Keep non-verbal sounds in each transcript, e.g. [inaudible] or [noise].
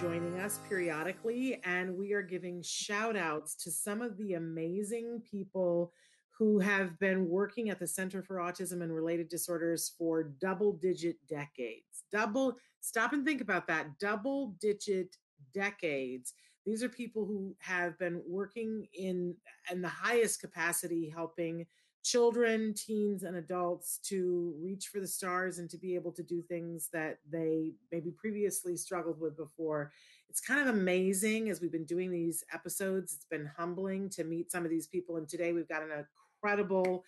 Joining us periodically, and we are giving shout outs to some of the amazing people who have been working at the Center for Autism and Related Disorders for double digit decades. Double, stop and think about that double digit decades. These are people who have been working in, in the highest capacity, helping children, teens, and adults to reach for the stars and to be able to do things that they maybe previously struggled with before. It's kind of amazing as we've been doing these episodes. It's been humbling to meet some of these people. And today we've got an incredible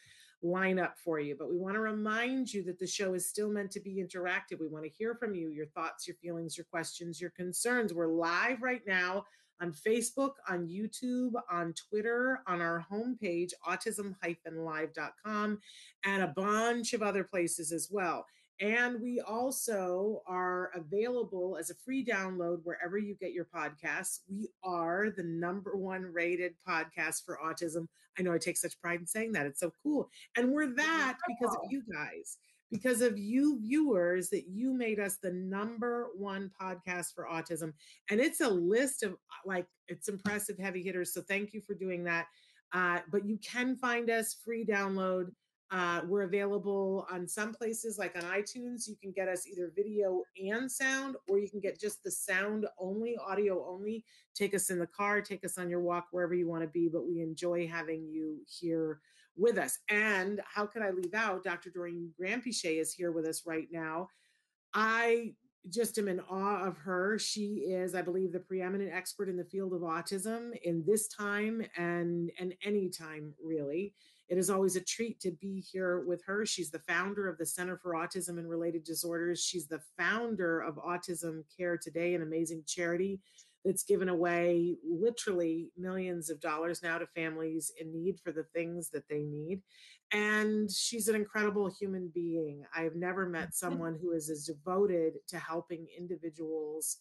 lineup for you. But we want to remind you that the show is still meant to be interactive. We want to hear from you, your thoughts, your feelings, your questions, your concerns. We're live right now on Facebook, on YouTube, on Twitter, on our homepage, autism-live.com, and a bunch of other places as well. And we also are available as a free download wherever you get your podcasts. We are the number one rated podcast for autism. I know I take such pride in saying that. It's so cool. And we're that because of you guys because of you viewers that you made us the number one podcast for autism. And it's a list of like, it's impressive heavy hitters. So thank you for doing that. Uh, but you can find us free download. Uh, we're available on some places like on iTunes. You can get us either video and sound, or you can get just the sound only, audio only. Take us in the car, take us on your walk, wherever you want to be. But we enjoy having you here with us. And how could I leave out? Dr. Doreen Granpeesheh is here with us right now. I just am in awe of her. She is, I believe, the preeminent expert in the field of autism in this time and and any time really. It is always a treat to be here with her. She's the founder of the Center for Autism and Related Disorders. She's the founder of Autism Care Today, an amazing charity that's given away literally millions of dollars now to families in need for the things that they need. And she's an incredible human being. I've never met [laughs] someone who is as devoted to helping individuals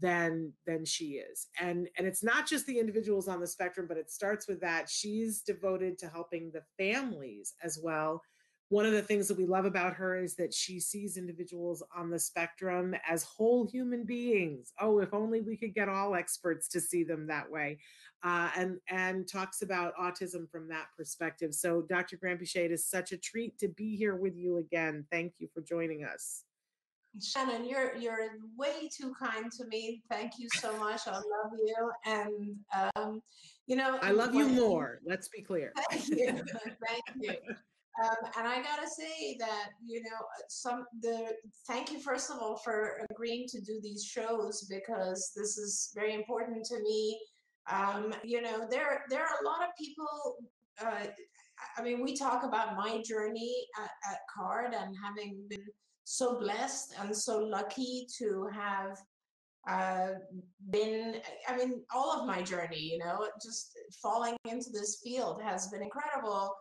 than than she is and and it's not just the individuals on the spectrum but it starts with that she's devoted to helping the families as well one of the things that we love about her is that she sees individuals on the spectrum as whole human beings. Oh, if only we could get all experts to see them that way, uh, and and talks about autism from that perspective. So, Dr. Granpeesheh, it is such a treat to be here with you again. Thank you for joining us. Shannon, you're you're way too kind to me. Thank you so much. I love you, and um, you know I love you more. Let's be clear. [laughs] Thank you. Thank you. Um, and I gotta say that you know some the thank you first of all for agreeing to do these shows because this is very important to me. Um, you know there there are a lot of people. Uh, I mean, we talk about my journey at, at CARD and having been so blessed and so lucky to have uh, been, I mean, all of my journey, you know, just falling into this field has been incredible.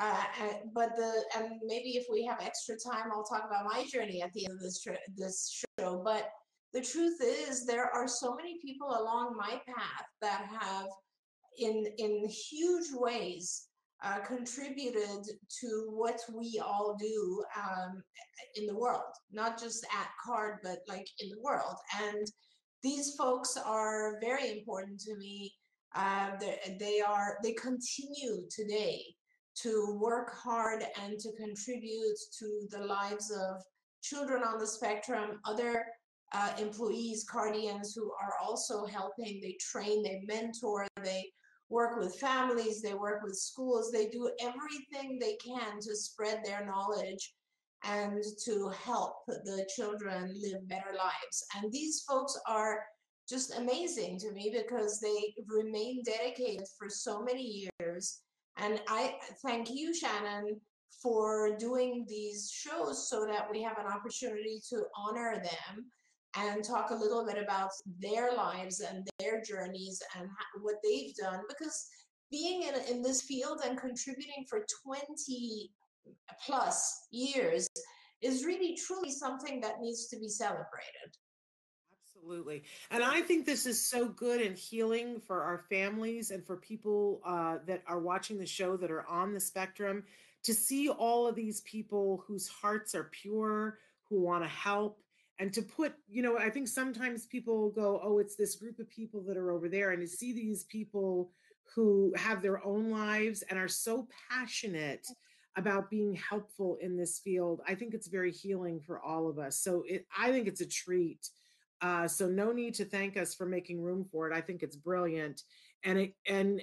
Uh, and, but the and maybe if we have extra time, I'll talk about my journey at the end of this this show. But the truth is, there are so many people along my path that have, in in huge ways, uh, contributed to what we all do um, in the world, not just at CARD, but like in the world. And these folks are very important to me. Uh, they are they continue today to work hard and to contribute to the lives of children on the spectrum, other uh, employees, Cardians, who are also helping. They train, they mentor, they work with families, they work with schools, they do everything they can to spread their knowledge and to help the children live better lives. And these folks are just amazing to me because they remain dedicated for so many years. And I thank you, Shannon, for doing these shows so that we have an opportunity to honor them and talk a little bit about their lives and their journeys and what they've done because being in, in this field and contributing for 20 plus years is really truly something that needs to be celebrated. Absolutely. And i think this is so good and healing for our families and for people uh, that are watching the show that are on the spectrum to see all of these people whose hearts are pure who want to help and to put you know i think sometimes people go oh it's this group of people that are over there and to see these people who have their own lives and are so passionate about being helpful in this field i think it's very healing for all of us. So it, i think it's a treat. Uh, so no need to thank us for making room for it. I think it's brilliant. And it and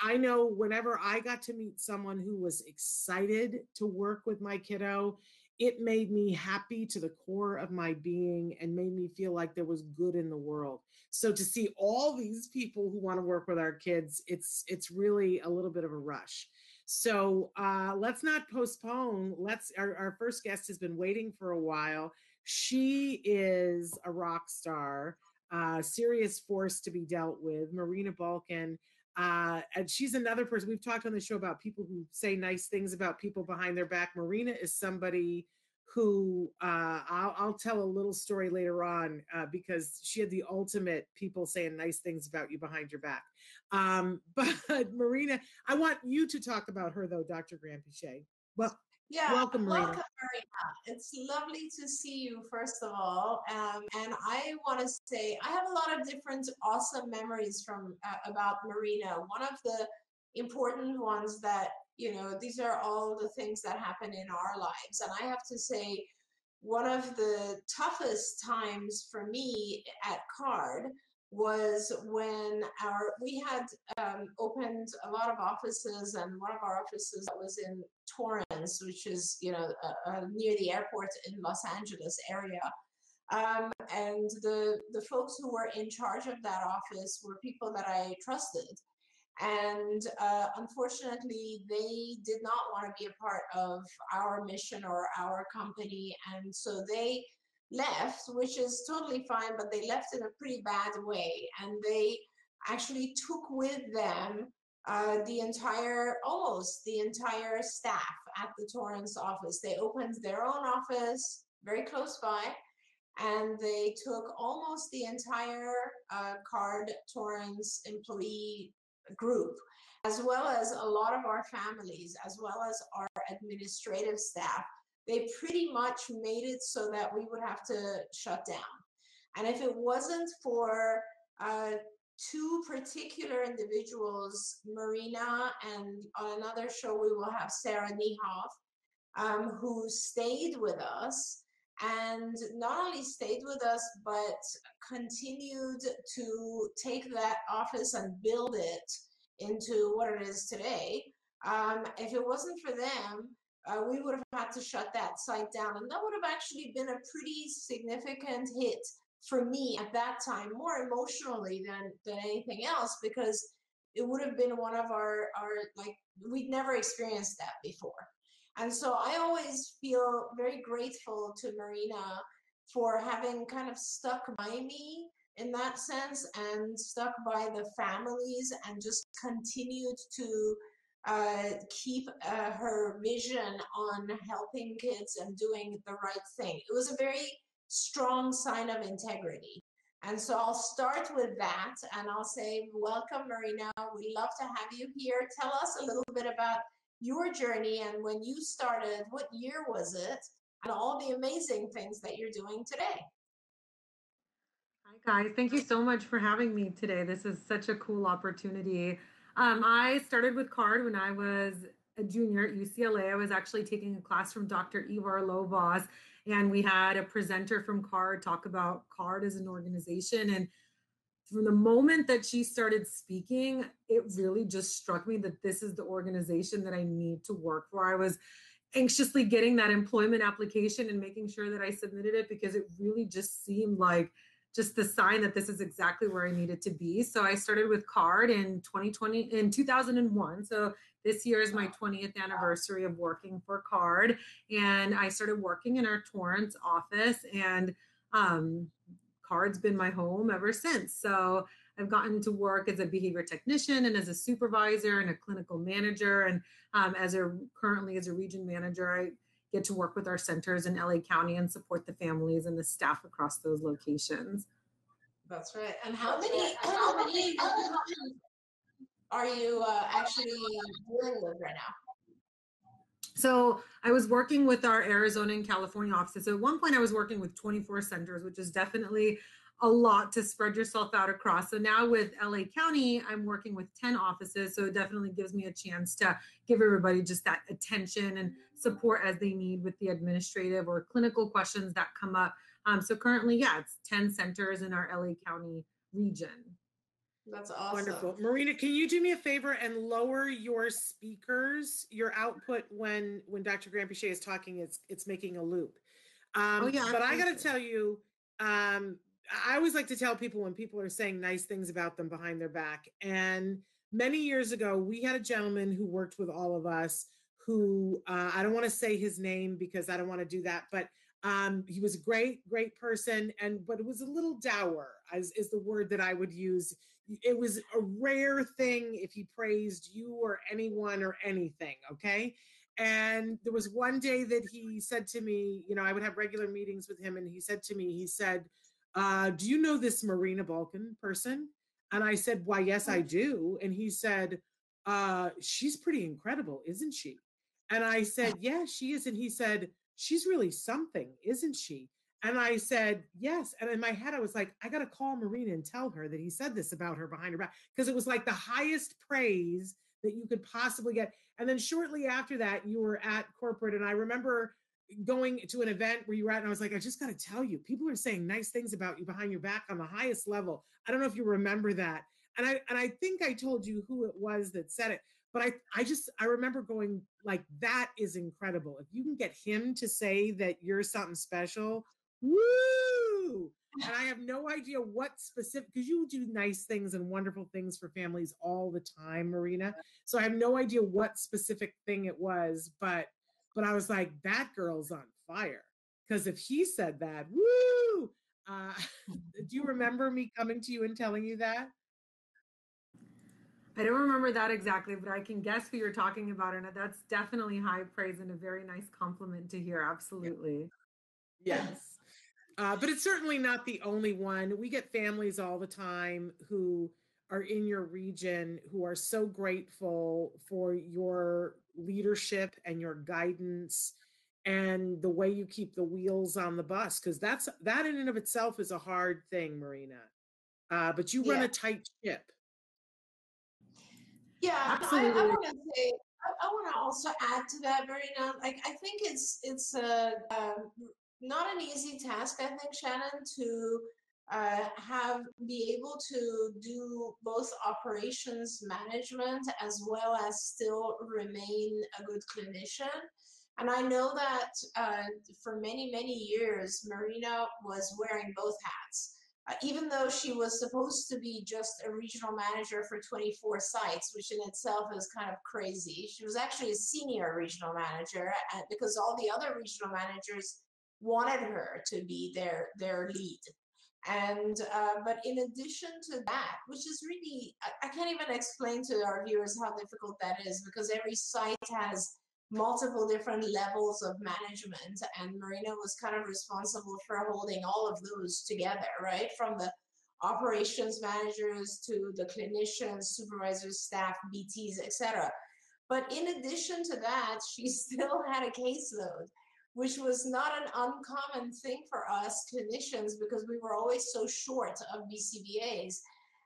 I know whenever I got to meet someone who was excited to work with my kiddo, it made me happy to the core of my being and made me feel like there was good in the world. So to see all these people who want to work with our kids it's it's really a little bit of a rush. So uh, let's not postpone let's our, our first guest has been waiting for a while. She is a rock star uh, serious force to be dealt with marina balkan uh, and she's another person we've talked on the show about people who say nice things about people behind their back. Marina is somebody who uh, I'll, I'll, tell a little story later on uh, because she had the ultimate people saying nice things about you behind your back. Um, [laughs] but Marina, I want you to talk about her though, Dr. Granpeesheh. Well, yeah, welcome, Marina. Welcome, Marina. It's lovely to see you, first of all. Um, and I want to say I have a lot of different awesome memories from uh, about Marina. One of the important ones that you know these are all the things that happen in our lives, and I have to say one of the toughest times for me at Card was when our we had um, opened a lot of offices and one of our offices that was in Torrance, which is you know uh, uh, near the airport in Los Angeles area. Um, and the the folks who were in charge of that office were people that I trusted, and uh, unfortunately they did not want to be a part of our mission or our company, and so they left, which is totally fine, but they left in a pretty bad way. And they actually took with them uh, the entire, almost the entire staff at the Torrance office. They opened their own office very close by, and they took almost the entire uh, Card Torrance employee group, as well as a lot of our families, as well as our administrative staff they pretty much made it so that we would have to shut down. And if it wasn't for uh, two particular individuals, Marina, and on another show we will have Sarah Niehoff, um, who stayed with us and not only stayed with us, but continued to take that office and build it into what it is today. Um, if it wasn't for them, uh, we would have had to shut that site down. And that would have actually been a pretty significant hit for me at that time, more emotionally than, than anything else, because it would have been one of our, our, like, we'd never experienced that before. And so I always feel very grateful to Marina for having kind of stuck by me in that sense and stuck by the families and just continued to uh, keep uh, her vision on helping kids and doing the right thing. It was a very strong sign of integrity. And so I'll start with that and I'll say, Welcome, Marina. We love to have you here. Tell us a little bit about your journey and when you started, what year was it, and all the amazing things that you're doing today. Hi, guys. Thank you so much for having me today. This is such a cool opportunity. Um, I started with CARD when I was a junior at UCLA. I was actually taking a class from Dr. Ivar Lovaas, and we had a presenter from CARD talk about CARD as an organization. And from the moment that she started speaking, it really just struck me that this is the organization that I need to work for. I was anxiously getting that employment application and making sure that I submitted it because it really just seemed like just the sign that this is exactly where I needed to be. So I started with CARD in 2020 in 2001. So this year is my 20th anniversary of working for CARD and I started working in our Torrance office and um, CARD's been my home ever since. So I've gotten to work as a behavior technician and as a supervisor and a clinical manager. And um, as a currently as a region manager, I get to work with our centers in LA County and support the families and the staff across those locations. That's right. And how many how many are you uh, actually dealing with right now? So I was working with our Arizona and California offices. So at one point I was working with 24 centers, which is definitely a lot to spread yourself out across. So now with LA County, I'm working with 10 offices. So it definitely gives me a chance to give everybody just that attention and support as they need with the administrative or clinical questions that come up. Um, so currently, yeah, it's 10 centers in our LA County region. That's awesome. Wonderful. Marina, can you do me a favor and lower your speakers? Your output when when Dr. Granpeesheh is talking, it's it's making a loop. Um, Oh, yeah, but I got to tell you, um, I always like to tell people when people are saying nice things about them behind their back. And many years ago, we had a gentleman who worked with all of us. Who uh, I don't want to say his name because I don't want to do that, but um, he was a great, great person, and but it was a little dour, as is the word that I would use it was a rare thing if he praised you or anyone or anything okay and there was one day that he said to me you know i would have regular meetings with him and he said to me he said uh, do you know this marina balkan person and i said why yes i do and he said uh, she's pretty incredible isn't she and i said [laughs] yeah she is and he said she's really something isn't she and I said, yes. And in my head, I was like, I got to call Marina and tell her that he said this about her behind her back because it was like the highest praise that you could possibly get. And then shortly after that, you were at corporate. And I remember going to an event where you were at, and I was like, I just got to tell you, people are saying nice things about you behind your back on the highest level. I don't know if you remember that. And I and I think I told you who it was that said it. But I, I just I remember going like that is incredible. If you can get him to say that you're something special, Woo! And I have no idea what specific because you do nice things and wonderful things for families all the time, Marina. So I have no idea what specific thing it was, but but I was like, that girl's on fire. Because if he said that, woo! Uh, [laughs] [laughs] do you remember me coming to you and telling you that? I don't remember that exactly, but I can guess who you're talking about. And that's definitely high praise and a very nice compliment to hear. Absolutely. Yes. Uh, but it's certainly not the only one. We get families all the time who are in your region who are so grateful for your leadership and your guidance and the way you keep the wheels on the bus because that's that in and of itself is a hard thing marina uh, but you run Yeah. a tight ship Yeah, I, I want to say, I, I want to also add to that, Marina. Like, I think it's it's a um, not an easy task. I think Shannon to uh, have be able to do both operations management as well as still remain a good clinician. And I know that uh, for many many years, Marina was wearing both hats uh, even though she was supposed to be just a regional manager for 24 sites, which in itself is kind of crazy. She was actually a senior regional manager uh, because all the other regional managers wanted her to be their their lead. And uh, but in addition to that, which is really I, I can't even explain to our viewers how difficult that is because every site has multiple different levels of management and marina was kind of responsible for holding all of those together right? From the operations managers to the clinicians supervisors staff bts etc but in addition to that she [laughs] still had a caseload which was not an uncommon thing for us clinicians because we were always so short of bcbas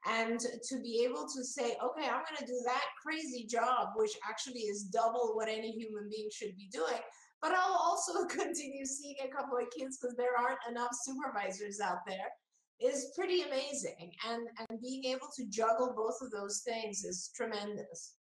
and to be able to say okay i'm going to do that crazy job which actually is double what any human being should be doing but I'll also [laughs] continue seeing a couple of kids because there aren't enough supervisors out there is pretty amazing. And, and being able to juggle both of those things is tremendous.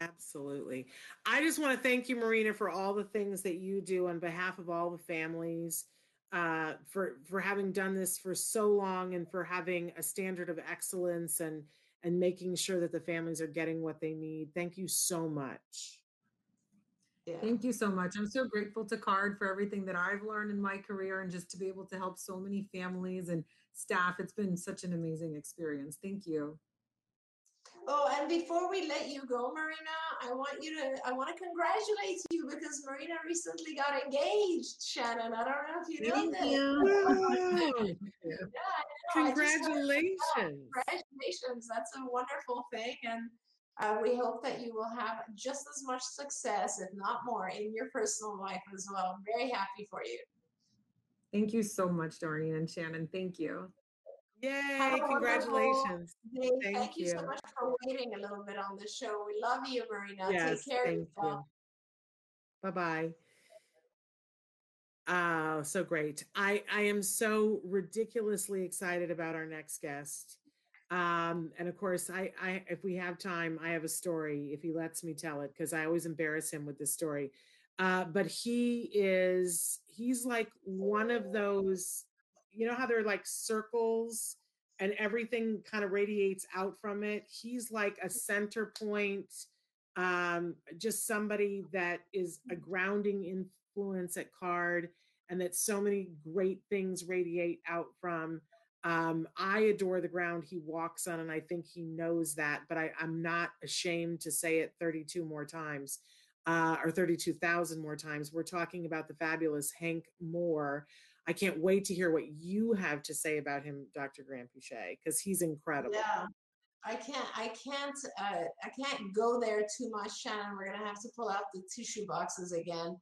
Absolutely. I just want to thank you, Marina, for all the things that you do on behalf of all the families, uh, for for having done this for so long and for having a standard of excellence and and making sure that the families are getting what they need. Thank you so much. Yeah. Thank you so much. I'm so grateful to CARD for everything that I've learned in my career and just to be able to help so many families and staff. It's been such an amazing experience. Thank you. Oh, and before we let you go, Marina, I want you to I want to congratulate you because Marina recently got engaged, Shannon. I don't know if you know Thank You. [laughs] yeah, Congratulations. Congratulations. That's a wonderful thing. And uh, we hope that you will have just as much success, if not more, in your personal life as well. I'm very happy for you. Thank you so much, Doreen and Shannon. Thank you. Yay, congratulations. Thank, thank you. you. so much for waiting a little bit on the show. We love you, Marina. Yes, Take care of yourself. Bye bye. Oh, so great. I, I am so ridiculously excited about our next guest. Um, and of course, I, I, if we have time, I have a story if he lets me tell it, because I always embarrass him with this story. Uh, but he is, he's like one of those you know how they're like circles and everything kind of radiates out from it? He's like a center point um just somebody that is a grounding influence at card and that so many great things radiate out from um i adore the ground he walks on and i think he knows that but I, i'm not ashamed to say it 32 more times uh, or 32,000 more times. We're talking about the fabulous Hank Moore, I can't wait to hear what you have to say about him, Dr. Granpeesheh, because he's incredible. Yeah. I can't, I can't, uh, I can't go there too much, Shannon. We're gonna have to pull out the tissue boxes again.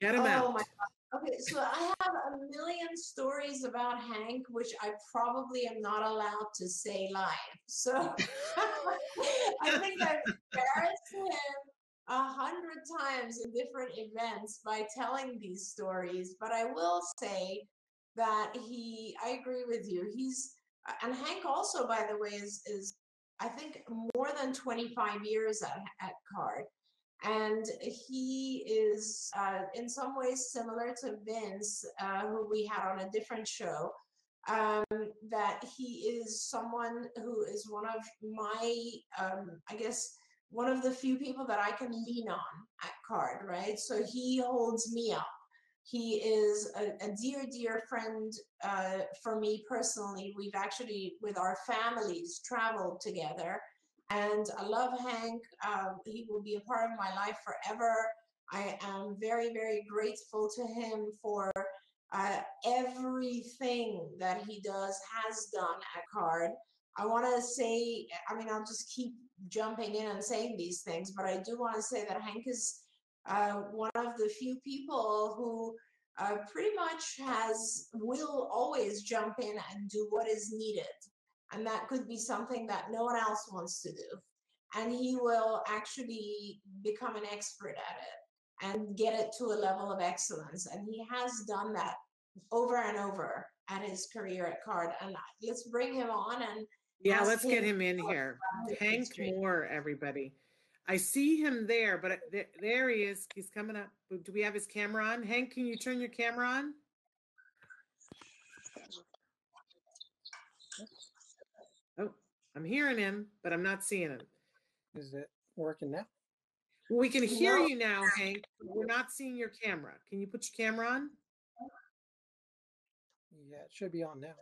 Get him oh, out. My God. Okay, so I have a million stories about Hank, which I probably am not allowed to say live. So [laughs] I think I've embarrassed him a hundred times in different events by telling these stories, but I will say that he, I agree with you. He's, and Hank also, by the way, is, is I think more than 25 years at, at CARD. And he is uh, in some ways similar to Vince, uh, who we had on a different show. Um, that he is someone who is one of my, um, I guess, one of the few people that I can lean on at card, right? So he holds me up. He is a, a dear, dear friend uh, for me personally. We've actually, with our families, traveled together. And I love Hank. Um, he will be a part of my life forever. I am very, very grateful to him for uh, everything that he does, has done at Card. I want to say, I mean, I'll just keep jumping in and saying these things, but I do want to say that Hank is uh, one of the few people who uh, pretty much has will always jump in and do what is needed, and that could be something that no one else wants to do, and he will actually become an expert at it and get it to a level of excellence, and he has done that over and over at his career at card. And let's bring him on and yeah, let's get him in here. Hank Moore, everybody. I see him there, but uh, th- there he is. He's coming up. Do we have his camera on? Hank, can you turn your camera on? Oh, I'm hearing him, but I'm not seeing him. Is it working now? Well, we can hear no. you now, Hank. We're not seeing your camera. Can you put your camera on? Yeah, it should be on now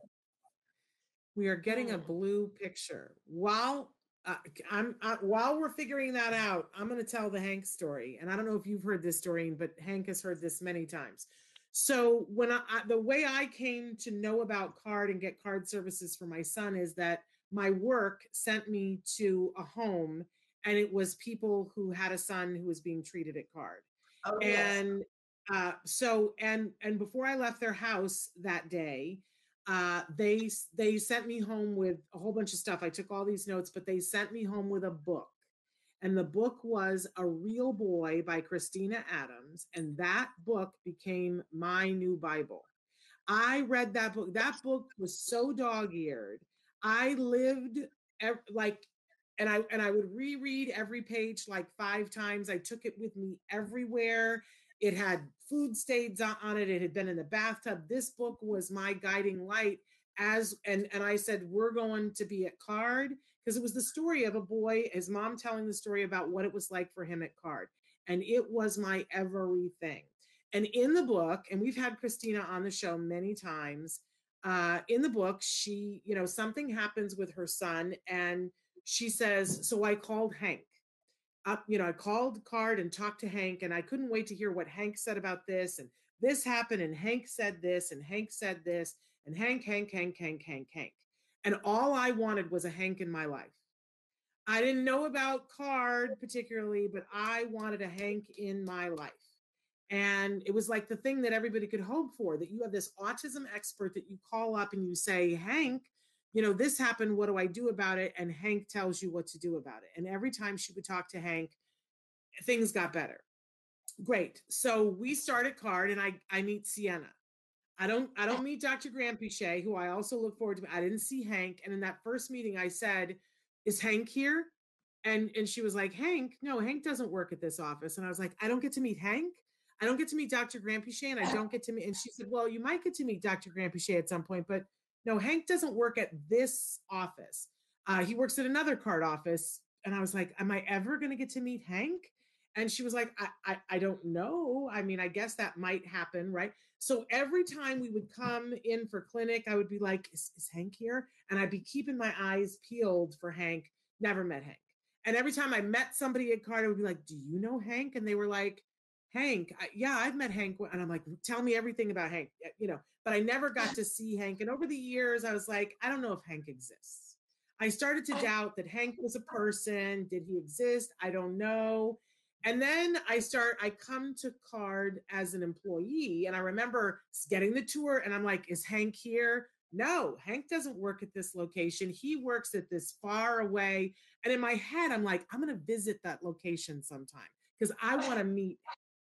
we are getting a blue picture. While uh, I'm uh, while we're figuring that out, I'm going to tell the Hank story. And I don't know if you've heard this story, but Hank has heard this many times. So when I, I the way I came to know about card and get card services for my son is that my work sent me to a home and it was people who had a son who was being treated at card. Oh, and yes. uh, so and and before I left their house that day, uh, they they sent me home with a whole bunch of stuff. I took all these notes, but they sent me home with a book, And the book was A Real Boy by Christina Adams. And that book became my new Bible. I read that book. That book was so dog-eared. I lived ev- like and I and I would reread every page like five times. I took it with me everywhere. It had food stains on it. It had been in the bathtub. This book was my guiding light as and and I said we're going to be at Card because it was the story of a boy, his mom telling the story about what it was like for him at Card, and it was my everything. And in the book, and we've had Christina on the show many times. Uh, in the book, she, you know, something happens with her son, and she says, "So I called Hank." Up, you know, I called Card and talked to Hank, and I couldn't wait to hear what Hank said about this, and this happened, and Hank said this, and Hank said this, and Hank, Hank, Hank, Hank, Hank, Hank. And all I wanted was a Hank in my life. I didn't know about Card particularly, but I wanted a Hank in my life. And it was like the thing that everybody could hope for that you have this autism expert that you call up and you say, Hank, you know, this happened. What do I do about it? And Hank tells you what to do about it. And every time she would talk to Hank, things got better. Great. So we started card and I I meet Sienna. I don't I don't meet Dr. Granpeesheh, who I also look forward to. I didn't see Hank. And in that first meeting, I said, Is Hank here? And and she was like, Hank, no, Hank doesn't work at this office. And I was like, I don't get to meet Hank. I don't get to meet Dr. Granpeesheh, and I don't get to meet. And she said, Well, you might get to meet Dr. Granpeesheh at some point, but no, Hank doesn't work at this office. Uh, he works at another card office. And I was like, Am I ever going to get to meet Hank? And she was like, I, I, I don't know. I mean, I guess that might happen, right? So every time we would come in for clinic, I would be like, is, is Hank here? And I'd be keeping my eyes peeled for Hank. Never met Hank. And every time I met somebody at card, I would be like, Do you know Hank? And they were like, Hank, I, yeah, I've met Hank. And I'm like, tell me everything about Hank, you know, but I never got to see Hank. And over the years, I was like, I don't know if Hank exists. I started to oh. doubt that Hank was a person. Did he exist? I don't know. And then I start, I come to card as an employee. And I remember getting the tour and I'm like, is Hank here? No, Hank doesn't work at this location. He works at this far away. And in my head, I'm like, I'm going to visit that location sometime because I [laughs] want to meet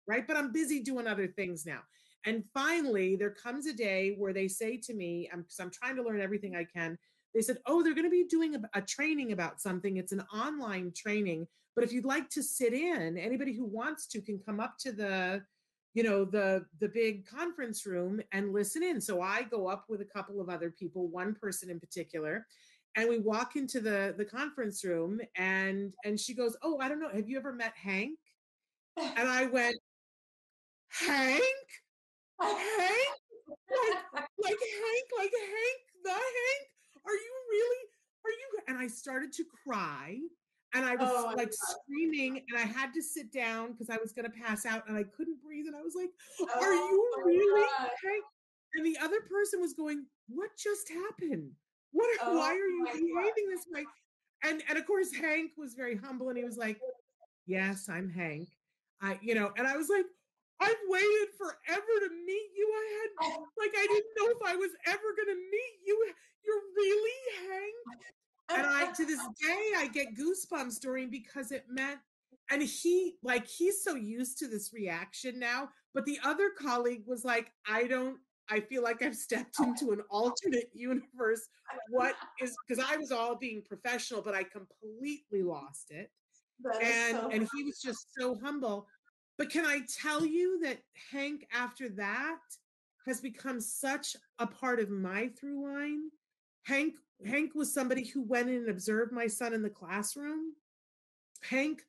right? But I'm busy doing other things now. And finally, there comes a day where they say to me, I'm, because I'm trying to learn everything I can. They said, Oh, they're going to be doing a, a training about something. It's an online training. But if you'd like to sit in, anybody who wants to can come up to the, you know, the the big conference room and listen in. So I go up with a couple of other people, one person in particular, and we walk into the the conference room and and she goes, "Oh, I don't know. Have you ever met Hank?" [laughs] And I went, Hank? Hank? Like, [laughs] like Hank, like Hank, the Hank? Are you really? Are you? And I started to cry and I was Oh, like screaming and I had to sit down because I was going to pass out and I couldn't breathe. And I was like, Are Oh, you really God. Hank? And the other person was going, What just happened? What? Oh, why are you my God. behaving this way? And and of course Hank was very humble and he was like, Yes, I'm Hank. I, you know, and I was like, I've waited forever to meet you. I had oh. like I didn't know if I was ever gonna meet you. You're really Hank. Oh, and I oh, to this day I get goosebumps during because it meant and he like he's so used to this reaction now, but the other colleague was like, I don't I feel like I've stepped into an alternate [laughs] universe. What [laughs] is because I was all being professional, but I completely lost it That and so and he was just so humble but can i tell you that hank after that has become such a part of my through line? Hank hank was somebody who went in and observed my son in the classroom. Hank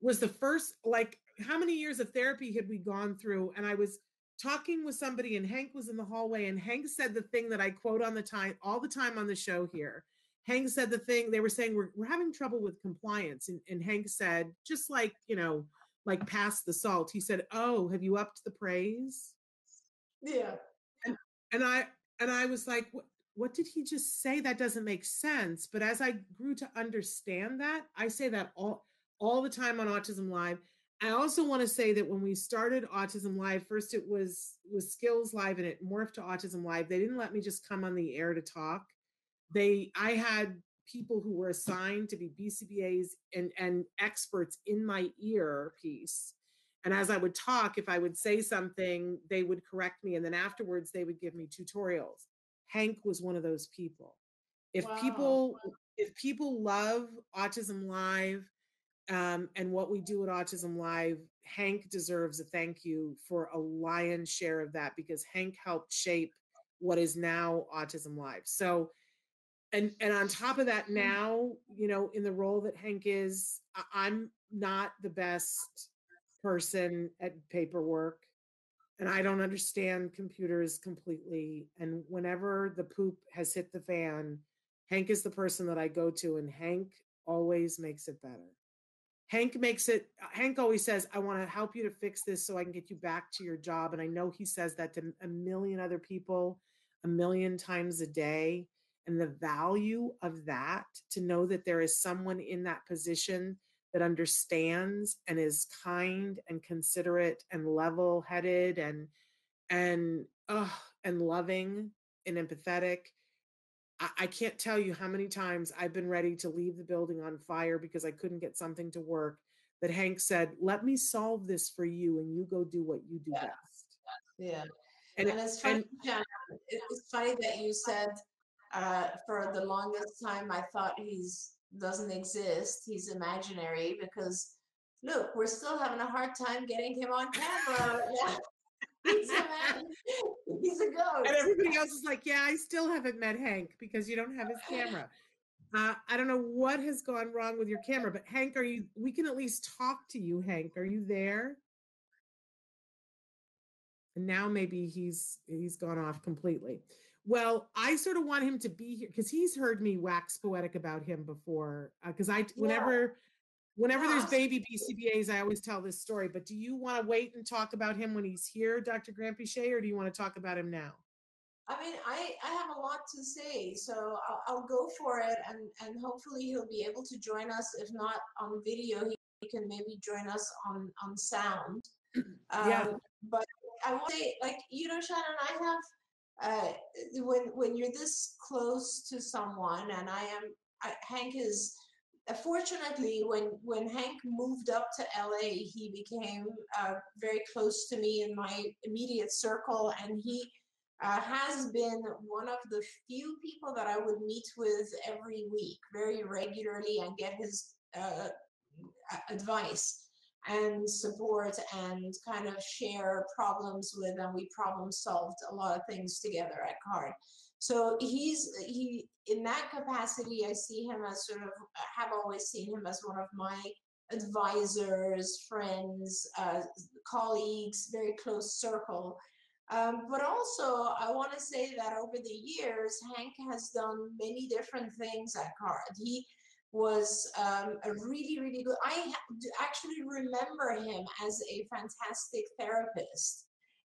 was the first like how many years of therapy had we gone through? And i was talking with somebody and hank was in the hallway and hank said the thing that i quote on the time all the time on the show here. Hank said the thing they were saying we're, we're having trouble with compliance and, and hank said just like you know like pass the salt. He said oh have you upped the praise? Yeah. and i and i was like what, what did he just say? That doesn't make sense. But as i grew to understand that i say that all all the time on autism live. I also want to say that when we started autism live first it was was skills live and it morphed to autism live. They didn't let me just come on the air to talk. They i had people who were assigned to be BCBAs and, and experts in my ear piece. And as I would talk, if I would say something, they would correct me. And then afterwards, they would give me tutorials. Hank was one of those people. If Wow. people if people love Autism Live um, and what we do at Autism Live, Hank deserves a thank you for a lion's share of that because Hank helped shape what is now Autism Live. So, and and on top of that, mm. now you know, in the role that Hank is, I'm not the best person at paperwork, and I don't understand computers completely. And whenever the poop has hit the fan, Hank is the person that I go to, and Hank always makes it better. Hank makes it, uh, Hank always says, I want to help you to fix this so I can get you back to your job. And I know he says that to a million other people a million times a day. And the value of that to know that there is someone in that position that understands and is kind and considerate and level headed and, and, uh, and loving and empathetic. I, I can't tell you how many times I've been ready to leave the building on fire because I couldn't get something to work. That Hank said, "Let me solve this for you, and you go do what you do Yeah. best." Yeah. And, And it's funny, and Jen, it funny that you said uh, for the longest time I thought he's doesn't exist. He's imaginary because look, we're still having a hard time getting him on camera. [laughs] Yeah. He's a man. He's a ghost. and everybody else is like, "Yeah, I still haven't met Hank because you don't have his camera." Uh, I don't know what has gone wrong with your camera, but Hank, are you? We can at least talk to you, Hank. Are you there? And now maybe he's he's gone off completely. Well, I sort of want him to be here because he's heard me wax poetic about him before. Because I, whenever, whenever there's baby BCBAs, I always tell this story. But do you want to wait and talk about him when he's here, Dr. Grampy or do you want to talk about him now? I mean, I, I have a lot to say, so I'll, I'll go for it, and, and hopefully he'll be able to join us. If not on video, he, he can maybe join us on on sound. Yeah. Um, But I want to say, like you know, Shannon, I have uh, when when you're this close to someone, and I am. I, Hank is. uh, Fortunately, when when Hank moved up to LA, he became uh, very close to me in my immediate circle, and he uh, has been one of the few people that I would meet with every week, very regularly, and get his uh, advice and support and kind of share problems with, and we problem solved a lot of things together at CARD. So he's he in that capacity. I see him as sort of have always seen him as one of my advisors, friends, uh, colleagues, very close circle. Um, but also, I want to say that over the years, Hank has done many different things at CARD. He was um, a really, really good. I actually remember him as a fantastic therapist,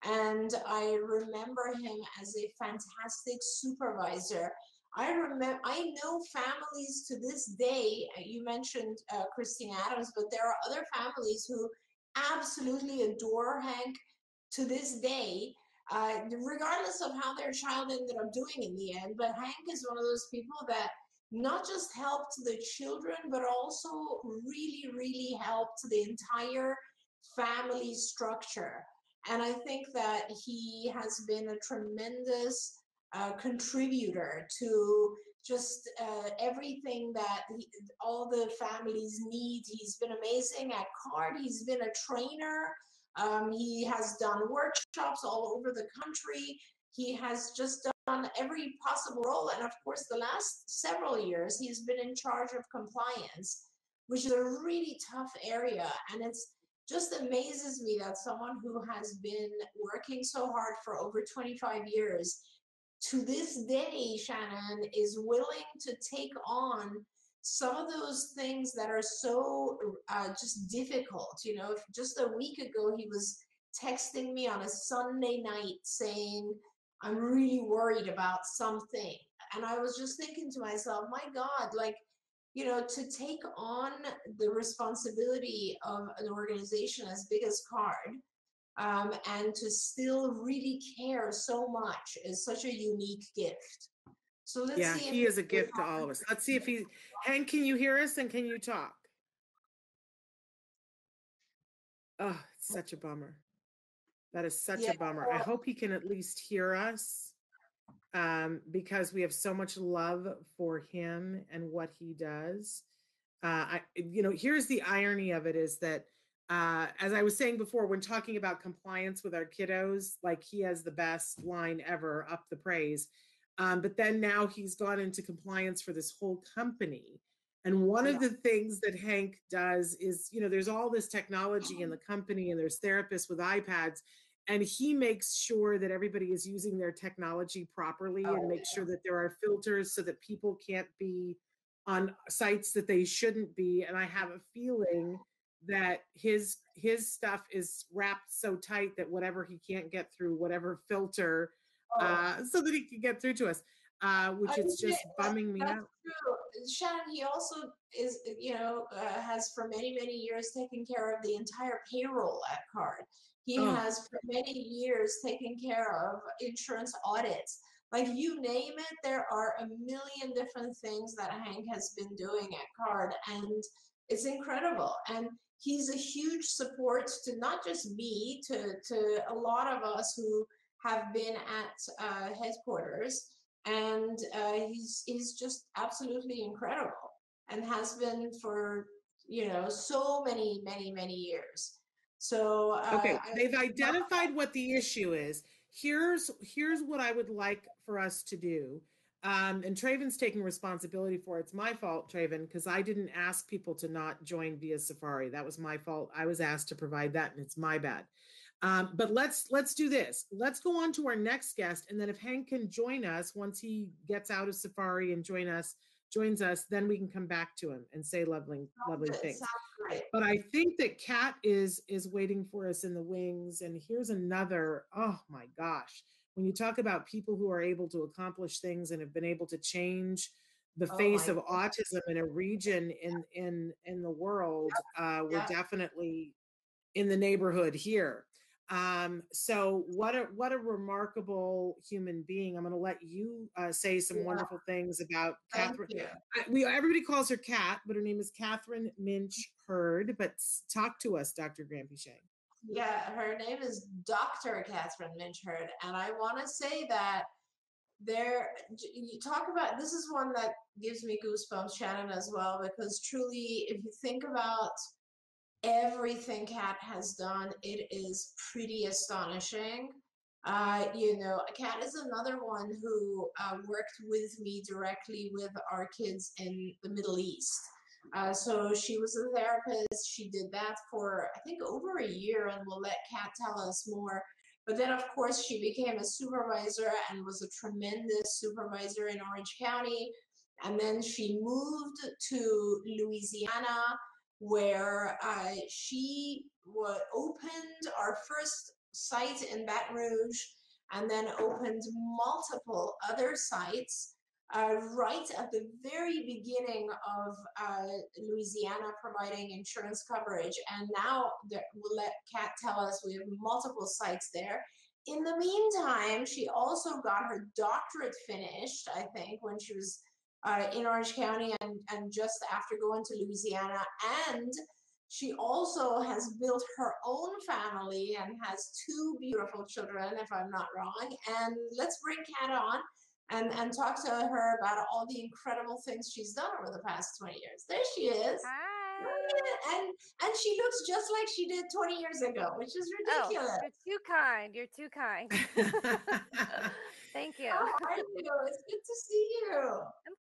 and I remember him as a fantastic supervisor. I remember. I know families to this day. uh, You mentioned uh, Christine Adams, but there are other families who absolutely adore Hank to this day uh, regardless of how their child ended up doing in the end. But Hank is one of those people that not just helped the children, but also really, really helped the entire family structure. And I think that he has been a tremendous uh, contributor to just uh, everything that he, all the families need. He's been amazing at CARD. He's been a trainer. Um, he has done workshops all over the country. He has just done every possible role. And of course, the last several years, he's been in charge of compliance, which is a really tough area. And it's just amazes me that someone who has been working so hard for over 25 years to this day, Shannon, is willing to take on some of those things that are so uh, just difficult. You know, if just a week ago he was texting me on a Sunday night saying, I'm really worried about something. And I was just thinking to myself, my God, like, you know, to take on the responsibility of an organization as big as CARD um, and to still really care so much is such a unique gift. So let's yeah, he is a gift to all of us. Let's see if he, Hank, can you hear us and can you talk? Oh, it's such a bummer. That is such Yeah, a bummer. I hope he can at least hear us um, because we have so much love for him and what he does. Uh, I, you know, here's the irony of it is that, uh, as I was saying before, when talking about compliance with our kiddos, like he has the best line ever, up the praise. Um, but then now he's gone into compliance for this whole company. And one of the things that Hank does is, you know, there's all this technology in the company and there's therapists with iPads, and he makes sure that everybody is using their technology properly Oh, and makes sure that there are filters so that people can't be on sites that they shouldn't be. And I have a feeling that his his stuff is wrapped so tight that whatever he can't get through whatever filter Oh, uh, so that he can get through to us, uh, which I is just bumming me that's out. true. Shannon, he also is, you know, uh, has for many, many years taken care of the entire payroll at Card. He Oh. has for many years taken care of insurance audits. Like you name it, there are a million different things that Hank has been doing at Card, and it's incredible. And he's a huge support to not just me, to to a lot of us who have been at uh, headquarters and uh, he's he's just absolutely incredible and has been for you know so many many many years so uh, Okay, they've identified what the issue is. Here's here's what I would like for us to do. Um, and Traven's taking responsibility for it. It's my fault, Traven, because I didn't ask people to not join via Safari. That was my fault. I was asked to provide that, and it's my bad. Um, but let's let's do this. Let's go on to our next guest, and then if Hank can join us once he gets out of Safari and join us, joins us, then we can come back to him and say lovely, lovely Sounds- things but I think that Kat is is waiting for us in the wings. And here's another. Oh my gosh! When you talk about people who are able to accomplish things and have been able to change the Oh face my of autism in a region in in in the world, uh, we're definitely in the neighborhood here. Um, so what a what a remarkable human being. I'm going to let you uh, say some Yeah. wonderful things about Thank Catherine. I- we everybody calls her Kat, but her name is Catherine Minch Hurd. But talk to us, Dr. Granpeesheh. Yeah, her name is Dr. Catherine Minchard, and I want to say that there you talk about this is one that gives me goosebumps, Shannon, as well, because truly, if you think about everything Kat has done, it is pretty astonishing. Uh, you know, Kat is another one who uh, worked with me directly with our kids in the Middle East. Uh, so she was a therapist. She did that for I think over a year, and we'll let Kat tell us more. But then, of course, she became a supervisor and was a tremendous supervisor in Orange County. And then she moved to Louisiana, where uh, she opened our first site in Baton Rouge, and then opened multiple other sites uh, right at the very beginning of uh, Louisiana providing insurance coverage. And now that we'll let Kat tell us we have multiple sites there. In the meantime, she also got her doctorate finished, I think, when she was uh, in Orange County and, and just after going to Louisiana. And she also has built her own family and has two beautiful children, if I'm not wrong. And let's bring Kat on and and talk to her about all the incredible things she's done over the past 20 years. There she is. Hi. And and she looks just like she did 20 years ago, which is Oh, ridiculous. you're too kind. You're too kind. [laughs] [laughs] Thank you. How are you? It's good to see you. I'm good. I'm good.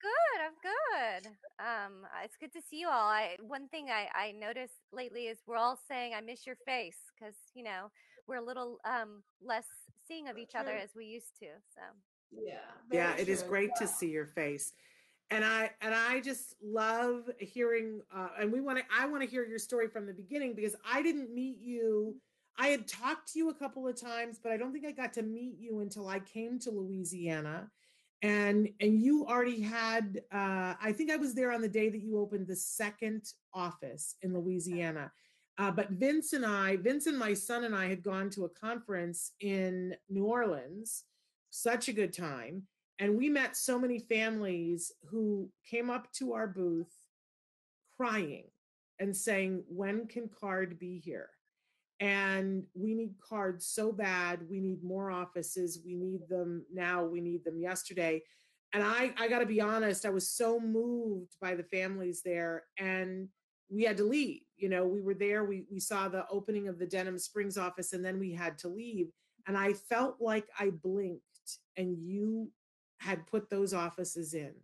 It's good to see you all. I one thing I I noticed lately is we're all saying I miss your face because you know we're a little um less seeing of each other as we used to. So Yeah. yeah, very it is true. great Yeah. to see your face. And I and I just love hearing uh, and we want to I want to hear your story from the beginning because I didn't meet you. I had talked to you a couple of times, but I don't think I got to meet you until I came to Louisiana. And and you already had uh, I think I was there on the day that you opened the second office in Louisiana. Uh, but Vince and I, Vince and my son and I had gone to a conference in New Orleans. Such a good time And we met so many families who came up to our booth crying and saying, When can CARD be here? And we need cards so bad. We need more offices. We need them now. We need them yesterday. And I, I got to be honest, I was so moved by the families there. And we had to leave. You know, we were there, we, we saw the opening of the Denham Springs office, and then we had to leave. And I felt like I blinked and you had put those offices in.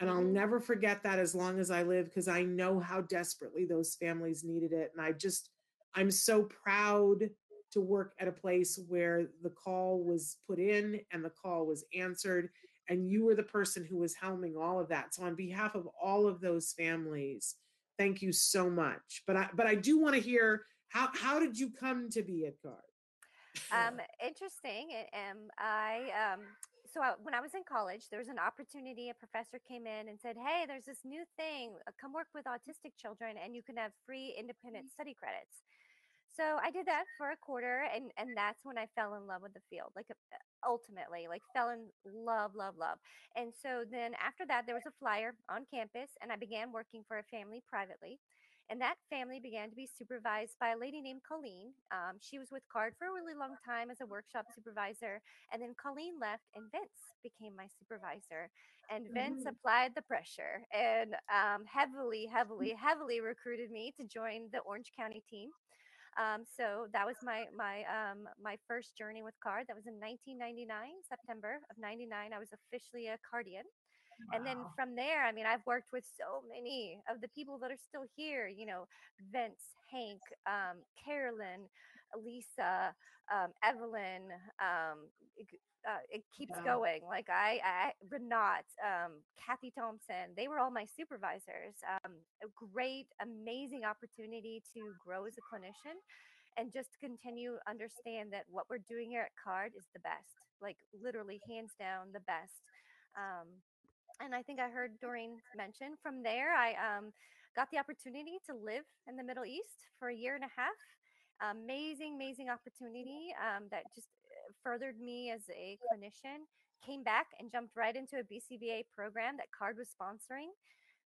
And I'll Mhm. never forget that as long as I live because I know how desperately those families needed it. And I just, I'm so proud to work at a place where the call was put in and the call was answered. And you were the person who was helming all of that. So, on behalf of all of those families, thank you so much. But I, but I do want to hear how, how did you come to be at CARD? Um, [laughs] interesting. a- Um, I um, so I, when I was in college, there was an opportunity. A professor came in and said, "Hey, there's this new thing. uh, Come work with autistic children, and you can have free independent study credits." So I did that for a quarter, and and that's when I fell in love with the field. Like uh, ultimately, like fell in love, love, love. And so then after that, there was a flyer on campus, and I began working for a family privately. And that family began to be supervised by a lady named Colleen. Um, she was with CARD for a really long time as a workshop supervisor. And then Colleen left, and Vince became my supervisor. And Vince Mhm. applied the pressure and um, heavily, heavily, heavily recruited me to join the Orange County team. Um, so that was my my um, my first journey with CARD. That was in 1999, September of 99. I was officially a Cardian. And then from there, I mean, I've worked with so many of the people that are still here, you know, Vince, Hank, um, Carolyn, Lisa, um, Evelyn, um, it, uh, it keeps Yeah. going. Like I, I Renat, um, Kathy Thompson, they were all my supervisors. Um, a great, amazing opportunity to grow as a clinician and just continue understand that what we're doing here at card is the best like literally hands down the best um, and I think I heard Doreen mention from there. I um, got the opportunity to live in the Middle East for a year and a half. Amazing, amazing opportunity um, that just uh, furthered me as a clinician. Came back and jumped right into a BCBA program that CARD was sponsoring.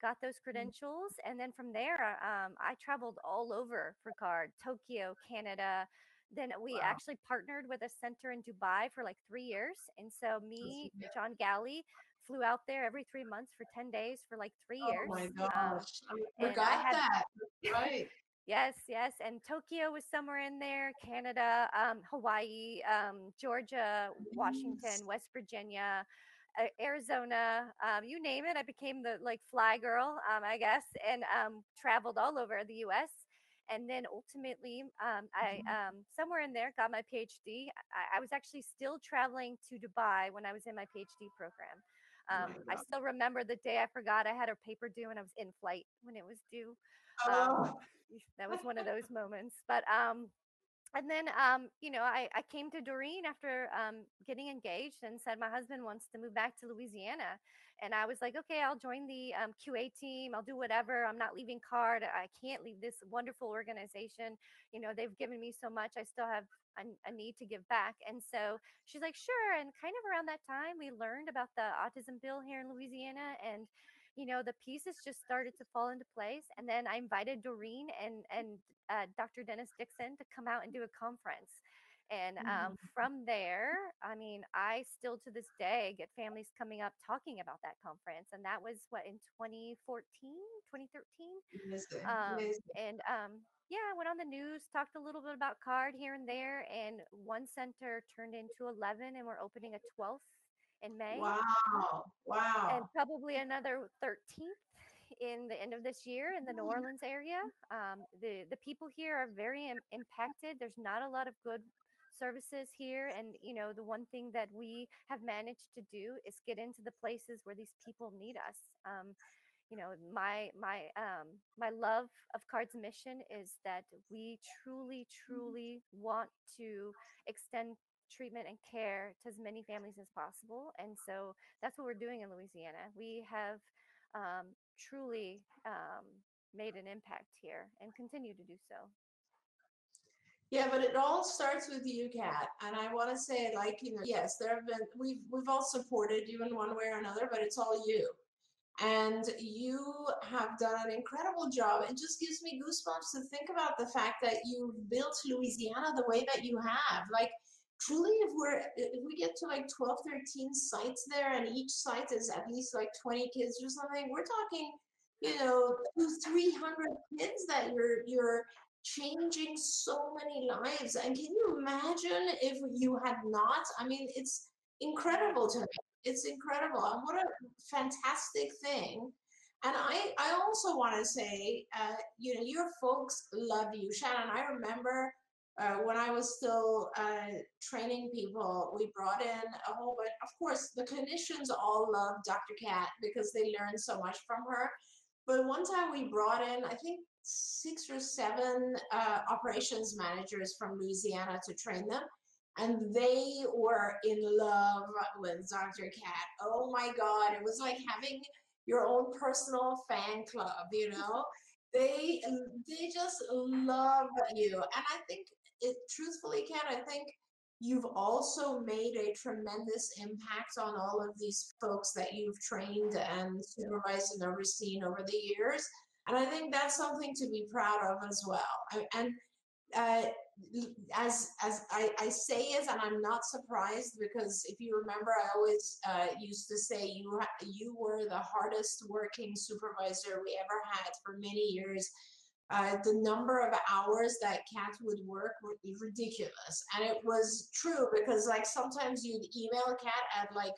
Got those credentials, and then from there, um, I traveled all over for CARD, Tokyo, Canada. Then we Wow. actually partnered with a center in Dubai for like three years, and so me. John Galley, flew out there every three months for 10 days for like three years. Oh my Um, gosh. I and I had- that. [laughs] Right. Yes, yes. And Tokyo was somewhere in there, Canada, um, Hawaii, um, Georgia, Washington. West Virginia. Uh, Arizona, um, you name it. I became the like fly girl, um, I guess, and um, traveled all over the U.S. And then ultimately, um, I um, somewhere in there got my PhD. I, I was actually still traveling to Dubai when I was in my PhD program. Oh Um, I still remember the day I forgot I had a paper due and I was in flight when it was due. Oh, Um, that was one of those moments. But um, and then um, you know, I, I came to Doreen after um, getting engaged and said my husband wants to move back to Louisiana. And I was like, okay, I'll join the um, QA team. I'll do whatever. I'm not leaving CARD. I can't leave this wonderful organization. You know, they've given me so much. I still have a, a need to give back. And so she's like, sure. And kind of around that time, we learned about the autism bill here in Louisiana. And you know the pieces just started to fall into place and then i invited doreen and and uh, dr dennis dixon to come out and do a conference and um, Mhm. from there i mean i still to this day get families coming up talking about that conference and that was what in 2014 2013 amazing. um, amazing. and um, yeah, I went on the news, talked a little bit about card here and there, and one center turned into 11, and we're opening a 12th in May Wow. Wow. and probably another 13th in the end of this year in the New Orleans area. Um, the the people here are very Im- impacted. There's not a lot of good services here, and you know the one thing that we have managed to do is get into the places where these people need us. Um, you know my my um my love of cards mission is that we truly truly want to extend treatment and care to as many families as possible and so that's what we're doing in louisiana we have um, truly um, made an impact here and continue to do so Yeah, but it all starts with you, Kat. And I want to say, like, you know, yes, there have been we've we've all supported you in one way or another, but it's all you. And you have done an incredible job. It just gives me goosebumps to think about the fact that you've built Louisiana the way that you have. Like, truly, if we're if we get to like 12, 13 sites there, and each site is at least like 20 kids or something, we're talking, you know, two, 300 kids that you're you're changing so many lives. And can you imagine if you had not? I mean, it's incredible to me. It's incredible. And what a fantastic thing. And I, I also want to say, uh, you know, your folks love you. Shannon, I remember uh, when I was still uh, training people, we brought in a whole bunch. Of course, the clinicians all love Dr. Kat because they learn so much from her. But one time we brought in, I think, six or seven uh, operations managers from Louisiana to train them. And they were in love with Dr. Kat. Oh my God. It was like having your own personal fan club, you know? They they just love you. And I think it truthfully, Kat, I think you've also made a tremendous impact on all of these folks that you've trained and supervised and overseen over the years. And I think that's something to be proud of as well. And uh, as as I, I, say it, and I'm not surprised because if you remember, I always uh, used to say you you were the hardest working supervisor we ever had for many years. Uh, the number of hours that Kat would work be ridiculous, and it was true because like sometimes you'd email Kat at like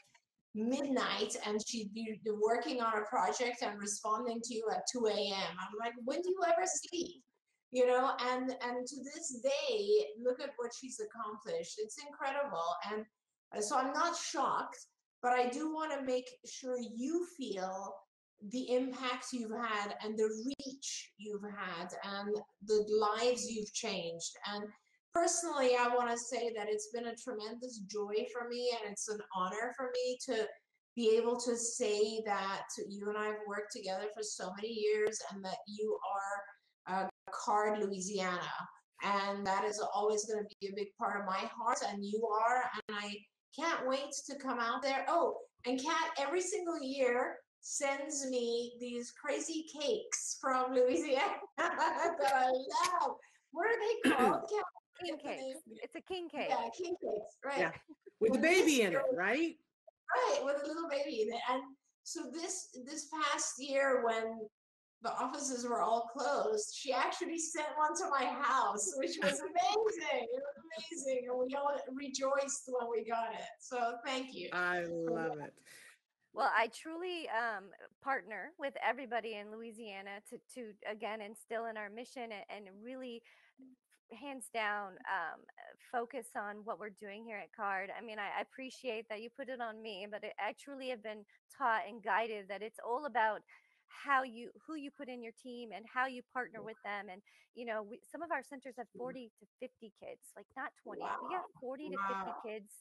midnight and she'd be working on a project and responding to you at 2 a.m. I'm like, when do you ever sleep? You know, and and to this day, look at what she's accomplished. It's incredible. And uh, so I'm not shocked, but I do want to make sure you feel the impact you've had and the reach you've had and the lives you've changed. And personally, I want to say that it's been a tremendous joy for me and it's an honor for me to be able to say that you and I have worked together for so many years and that you are uh, Card Louisiana. And that is always going to be a big part of my heart, and you are. And I can't wait to come out there. Oh, and Kat, every single year, sends me these crazy cakes from Louisiana [laughs] that I love. What are they [clears throat] called? king cakes. It's a king cake. Yeah, king cakes, right. Yeah. With the baby in it, right? Right, with a little baby in it. And so this this past year when the offices were all closed, she actually sent one to my house, which was [laughs] amazing. it was amazing. And we all rejoiced when we got it. So thank you. I love it. Well, I truly um, partner with everybody in Louisiana to, to again instill in our mission and, and really hands down um, focus on what we're doing here at card. I mean I, I, appreciate that you put it on me but it, i truly have been taught and guided that it's all about how you who you put in your team and how you partner with them. And you know we, some of our centers have 40 to 50 kids like not 20 wow. we have 40 to 50 kids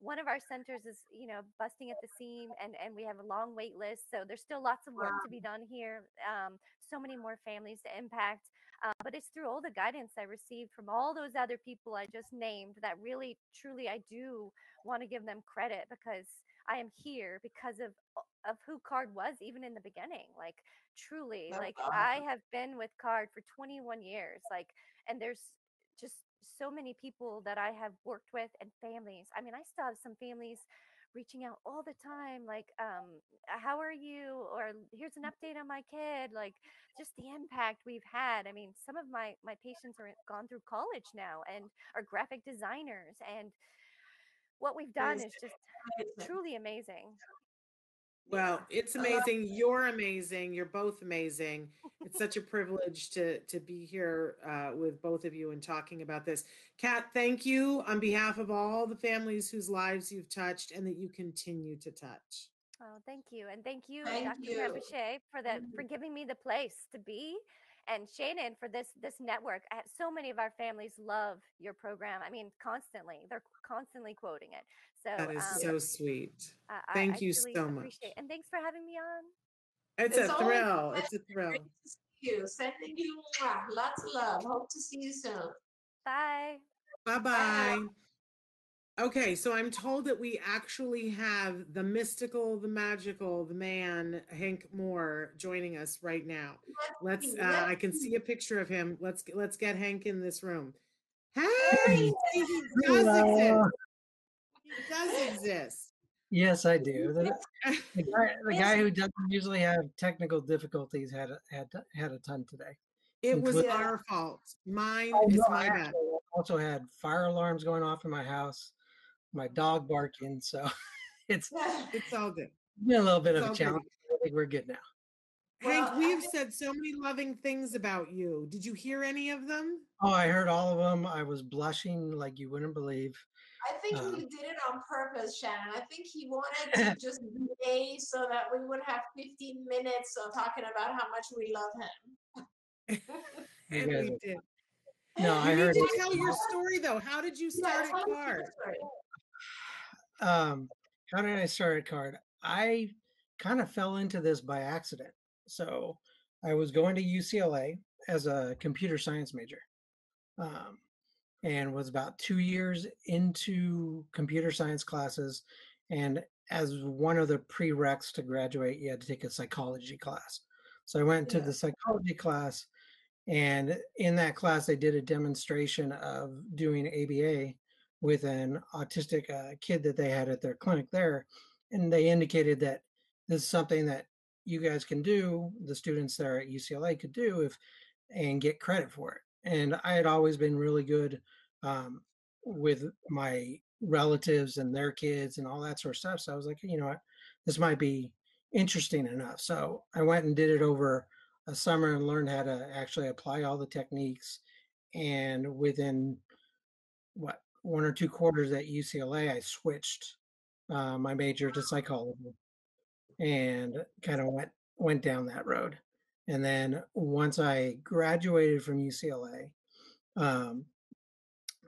one of our centers is you know busting at the seam and and we have a long wait list so there's still lots of work wow. to be done here um, so many more families to impact uh, but it's through all the guidance i received from all those other people i just named that really truly i do want to give them credit because i am here because of of who card was even in the beginning like truly like i have been with card for 21 years like and there's just so many people that I have worked with and families. I mean, I still have some families reaching out all the time like um how are you? or here's an update on my kid like just the impact we've had i mean some of my my patients are gone through college now and are graphic designers and what we've done is just truly amazing well, it's amazing. You're amazing. You're both amazing. It's such a privilege to to be here uh, with both of you and talking about this. Kat, thank you on behalf of all the families whose lives you've touched and that you continue to touch. Oh, thank you, and thank you, thank Dr. You. for that for giving me the place to be and Shannon for this this network. So many of our families love your program. I mean, constantly they're constantly quoting it. So that is um, so sweet. Thank I, you really so much, and thanks for having me on. It's, it's a thrill. It's a thrill. you. Sending you lots of love. Hope to see you soon. Bye. Bye bye. Okay, so I'm told that we actually have the mystical, the magical, the man, Hank Moore, joining us right now. Let's. Uh, I can see a picture of him. Let's let's get Hank in this room. Hey, Hey. he does exist. He does exist. Yes, I do. The, the [laughs] guy, the guy who doesn't usually have technical difficulties had a, had had a ton today. It was Include- our fault. Mine Oh, is no, my bad. also had fire alarms going off in my house, my dog barking. So [laughs] it's [laughs] It's all good. been a little bit It's of all a good. challenge. I think we're good now. Hank, Well, we have think- said so many loving things about you. Did you hear any of them? Oh, I heard all of them. I was blushing like you wouldn't believe. I think Uh, he did it on purpose, Shannon. I think he wanted to [laughs] just be A so that we would have 15 minutes of talking about how much we love him. You And we did. No, You I need heard to it. tell your story though. How did you start tell at us your card? story. Um how did i start at card? I kind of fell into this by accident. So i was going to ucla as a computer science major um, and was about two years into computer science classes and as one of the prereqs to graduate you had to take a psychology class. So i went to the psychology class and in that class they did a demonstration of doing aba with an autistic uh, kid that they had at their clinic there and they indicated that this is something that you guys can do the students there at ucla could do if and get credit for it. And i had always been really good um, with my relatives and their kids and all that sort of stuff so i was like you know what? This might be interesting enough. So i went and did it over a summer and learned how to actually apply all the techniques and within what one or two quarters at UCLA, I switched uh, my major to psychology and kind of went went down that road. And then once I graduated from UCLA, um,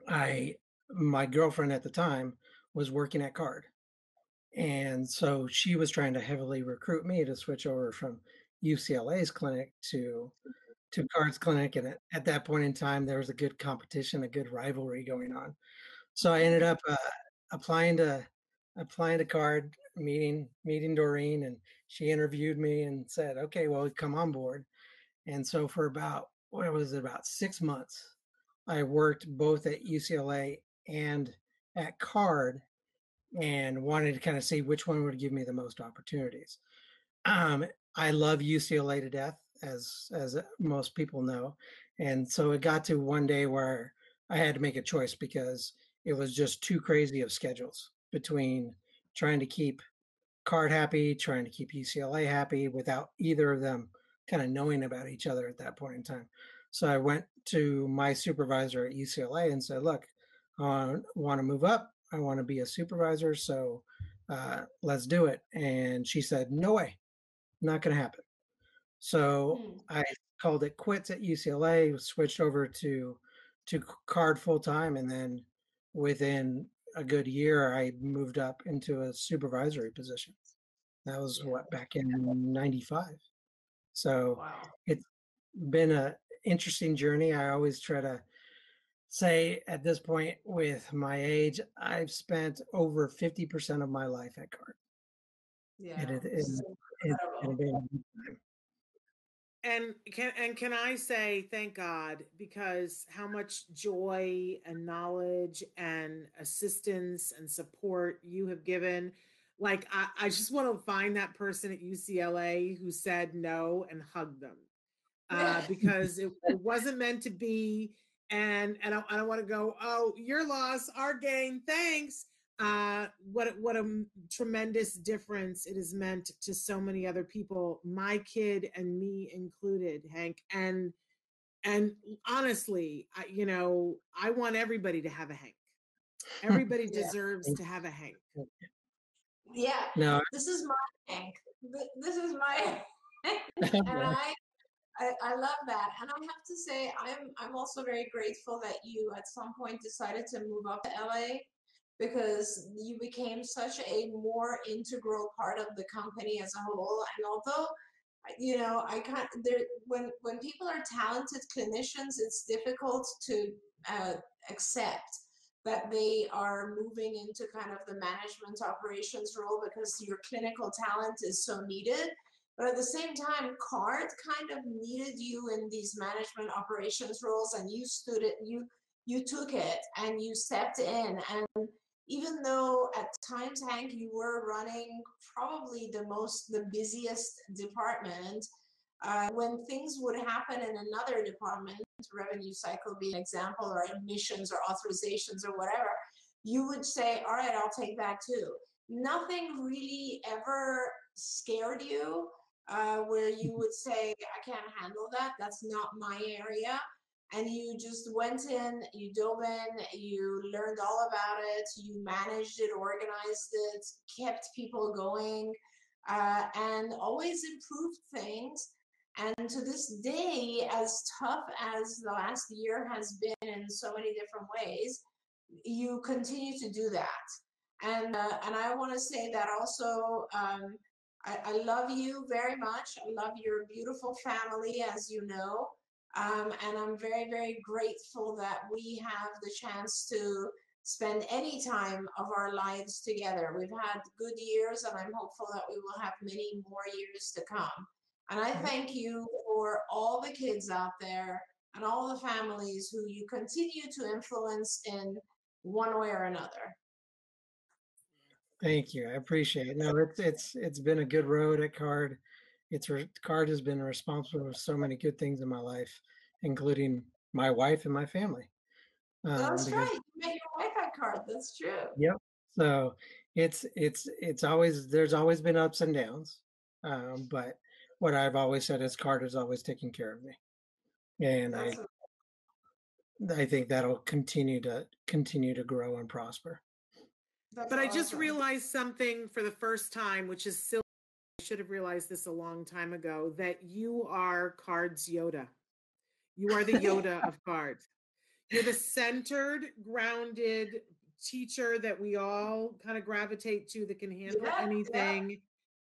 I my girlfriend at the time was working at Card, and so she was trying to heavily recruit me to switch over from UCLA's clinic to to Card's clinic. And at, at that point in time, there was a good competition, a good rivalry going on. So I ended up uh, applying to applying to Card, meeting meeting Doreen, and she interviewed me and said, "Okay, well, come on board." And so for about what was it about six months, I worked both at UCLA and at Card, and wanted to kind of see which one would give me the most opportunities. Um, I love UCLA to death, as as most people know, and so it got to one day where I had to make a choice because it was just too crazy of schedules between trying to keep Card happy, trying to keep UCLA happy without either of them kind of knowing about each other at that point in time. So I went to my supervisor at UCLA and said, "Look, I want to move up. I want to be a supervisor. So uh, let's do it." And she said, "No way, not going to happen." So Hmm. I called it quits at UCLA, switched over to to card full time, and then within a good year, I moved up into a supervisory position. That was what back in '95. So Wow. it's been a interesting journey. I always try to say at this point, with my age, I've spent over 50% of my life at card. Yeah. And it is It's. been a good time. And can and can I say thank God because how much joy and knowledge and assistance and support you have given. Like I, I just want to find that person at UCLA who said no and hug them. Uh, [laughs] because it, it wasn't meant to be. And and I, I don't want to go, oh, your loss, our gain, thanks. Uh, what a- what a m- tremendous difference it has meant to so many other people, my kid and me included, Hank. And and honestly, I, you know, I want everybody to have a Hank. [laughs] Everybody Yeah. deserves to have a Hank. Yeah. No, This is my Hank. This is my [laughs] [laughs] and I, I I love that. And I have to say I'm I'm also very grateful that you at some point decided to move up to LA because you became such a more integral part of the company as a whole. And although you know, I can't. There, when when people are talented clinicians, it's difficult to uh, accept that they are moving into kind of the management operations role because your clinical talent is so needed. But at the same time, CARD kind of needed you in these management operations roles, and you stood it. You you took it and you stepped in and even though at times hank you were running probably the most the busiest department uh, when things would happen in another department revenue cycle being an example or admissions or authorizations or whatever you would say all right i'll take that too. Nothing really ever scared you uh, where you would say i can't handle that. That's not my area and you just went in, you dove in, you learned all about it, you managed it, organized it, kept people going, uh, and always improved things. And to this day, as tough as the last year has been in so many different ways, you continue to do that. And uh, and I want to say that also. Um, I, I love you very much. I love your beautiful family, as you know. Um, and I'm very, very grateful that we have the chance to spend any time of our lives together. We've had good years, and I'm hopeful that we will have many more years to come. And I thank you for all the kids out there and all the families who you continue to influence in one way or another. Thank you. I appreciate it. No, it's it's it's been a good road at Card it's card has been responsible for so many good things in my life, including my wife and my family. Um, That's because, right. You met your wife at card. That's true. Yep. So it's it's it's always there's always been ups and downs, um, but what I've always said is card is always taking care of me, and That's I I think that'll continue to continue to grow and prosper. That's but awesome. I just realized something for the first time, which is silly should have realized this a long time ago that you are cards Yoda. You are the Yoda of [laughs] cards. You're the centered, grounded teacher that we all kind of gravitate to that can handle yeah, anything.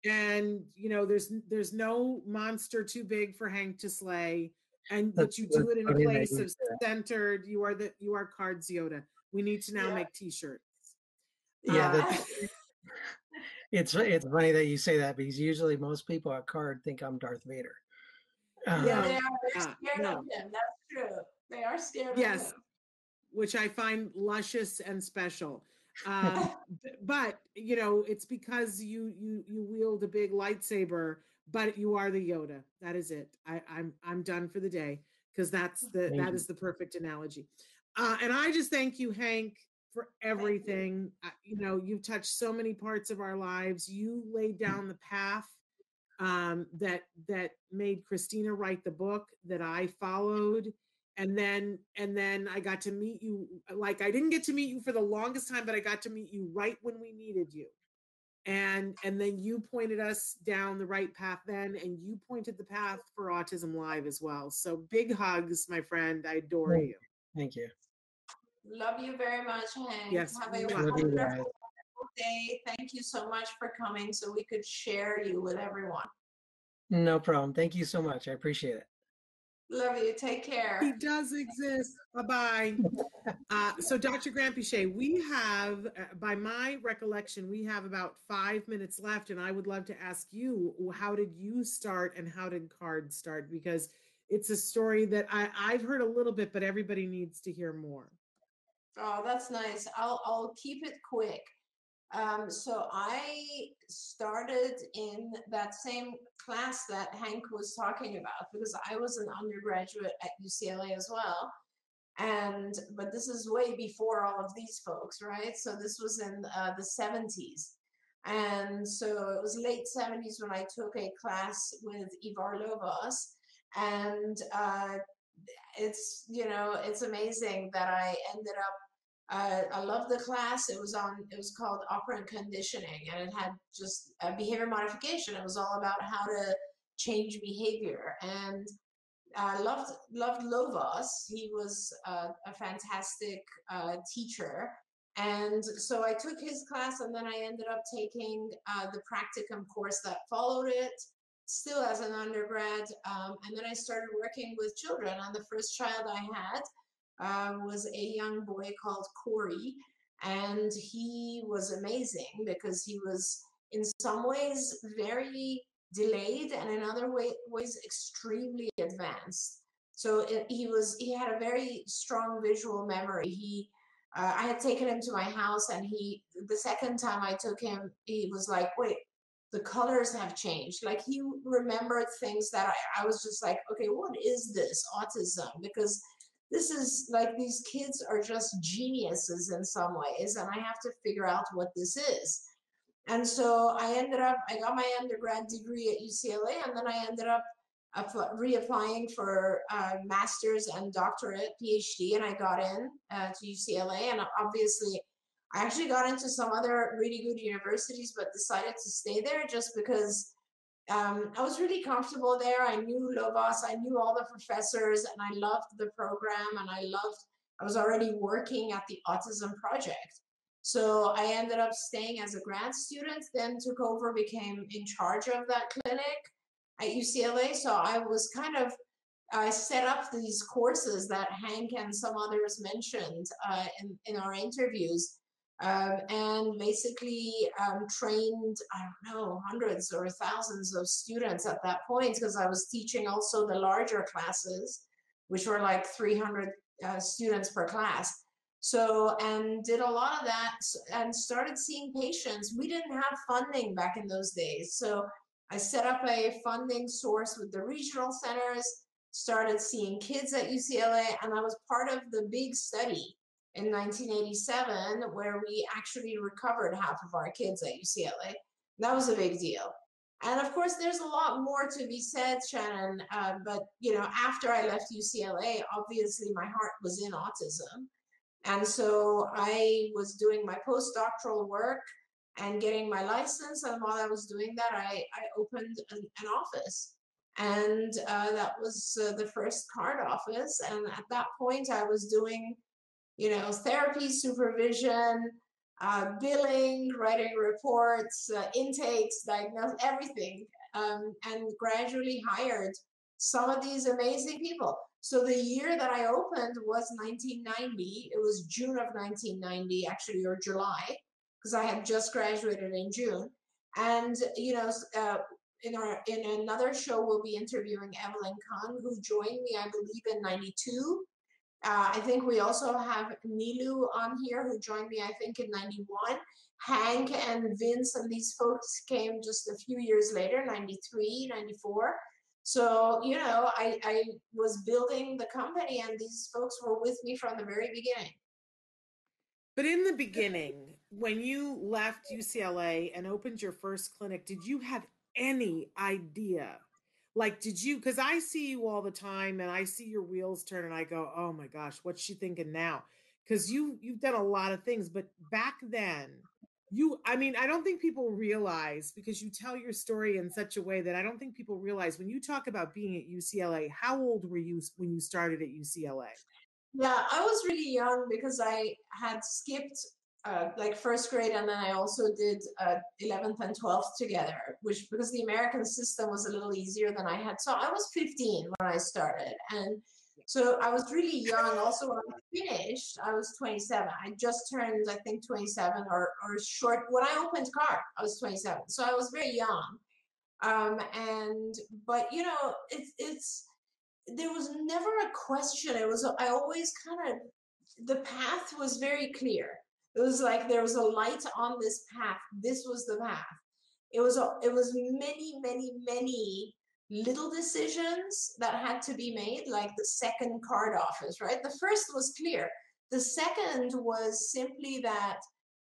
Yeah. And you know, there's there's no monster too big for Hank to slay. And but you do it in a place of centered. You are the you are cards Yoda. We need to now yeah. make t-shirts. Yeah, uh, [laughs] it's it's funny that you say that because usually most people at card think I'm Darth Vader. Um, yeah, they are scared no. of him. That's true. They are scared. Yes, which I find luscious and special. [laughs] Uh, but you know, it's because you you you wield a big lightsaber, but you are the Yoda. That is it. I, I'm I'm done for the day because that's the thank that you. is the perfect analogy. Uh, and I just thank you, Hank, for everything. You. you know, you've touched so many parts of our lives. You laid mm. down the path um, that that made Christina write the book that I followed, and then and then I got to meet you. Uh, like I didn't get to meet you for the longest time, but I got to meet you right when we needed you. And and then you pointed us down the right path then, and you pointed the path for Autism Live as well. So big hugs, my friend. I adore you. Thank you. Love you very much, And Yes, Have a wonderful, wonderful day. Thank you so much for coming so we could share you with everyone. No problem. Thank you so much. I appreciate it. Love you. Take care. He does exist. Bye bye. [laughs] uh, so, Dr. Granpeesheh, we have, uh, by my recollection, we have about five minutes left, and I would love to ask you, how did you start and how did CARD start? Because it's a story that I, I've heard a little bit, but everybody needs to hear more. Oh, that's nice. I'll I'll keep it quick. Um, so I started in that same class that Hank was talking about because I was an undergraduate at UCLA as well. And but this is way before all of these folks, right? So this was in uh, the 70s. And so it was late 70s when I took a class with Ivar Lovaas. And uh, it's, you know, it's amazing that I ended up uh, I loved the class. It was on. It was called operant conditioning, and it had just behavior modification. It was all about how to change behavior, and I loved loved Lovaas. He was uh, a fantastic uh, teacher, and so I took his class, and then I ended up taking uh, the practicum course that followed it. still as an undergrad. Um, and then I started working with children. And the first child I had uh, was a young boy called Corey. And he was amazing because he was, in some ways, very delayed and in other way, ways extremely advanced. So it, he was he had a very strong visual memory. He uh, I had taken him to my house and he the second time I took him he was like wait the colors have changed like he remembered things that I, I was just like okay what is this autism because this is like these kids are just geniuses in some ways and I have to figure out what this is and so I ended up, I got my undergrad degree at UCLA, and then I ended up reapplying for uh, master's and doctorate, PhD, and I got in uh, to UCLA. And obviously, I actually got into some other really good universities, but decided to stay there just because um, I was really comfortable there. I knew Lovaas, I knew all the professors, and I loved the program, and I loved, I was already working at the Autism Project. So I ended up staying as a grad student, then took over, became in charge of that clinic at UCLA. So I was kind of, I set up these courses that Hank and some others mentioned uh, in, in our interviews. Um, and basically um, trained, I don't know, hundreds or thousands of students at that point because I was teaching also the larger classes, which were like 300 uh, students per class. So, and did a lot of that and started seeing patients. We didn't have funding back in those days. So, I set up a funding source with the regional centers, started seeing kids at UCLA, and I was part of the big study in 1987 where we actually recovered half of our kids at UCLA. That was a big deal. And of course, there's a lot more to be said, Shannon. Uh, but you know, after I left UCLA, obviously my heart was in autism. And so I was doing my postdoctoral work and getting my license. And while I was doing that, I, I opened an, an office. And uh, that was uh, the first card office. And at that point, I was doing, you know, therapy supervision, uh, billing, writing reports, uh, intakes, diagnosis, everything, um, and gradually hired some of these amazing people. So the year that I opened was 1990. It was June of 1990, actually, or July, because I had just graduated in June. And you know, uh, in our in another show, we'll be interviewing Evelyn Kang, who joined me, I believe, in '92. Uh, I think we also have Nilu on here, who joined me, I think, in '91. Hank and Vince and these folks came just a few years later, 93, 94. So, you know, I, I was building the company and these folks were with me from the very beginning. But in the beginning, when you left UCLA and opened your first clinic, did you have any idea? Like, did you? Because I see you all the time, and I see your wheels turn, and I go, "Oh my gosh, what's she thinking now?" Because you you've done a lot of things, but back then, you i mean i don't think people realize because you tell your story in such a way that i don't think people realize when you talk about being at ucla how old were you when you started at ucla yeah i was really young because i had skipped uh, like first grade and then i also did uh, 11th and 12th together which because the american system was a little easier than i had so i was 15 when i started and so I was really young. Also, when I finished, I was 27. I just turned, I think, 27 or, or short. When I opened CARD, I was 27. So I was very young. Um, and, but, you know, it's, it's, there was never a question. It was, I always kind of, the path was very clear. It was like there was a light on this path. This was the path. It was, a, it was many, many, many little decisions that had to be made, like the second card office, right? The first was clear. The second was simply that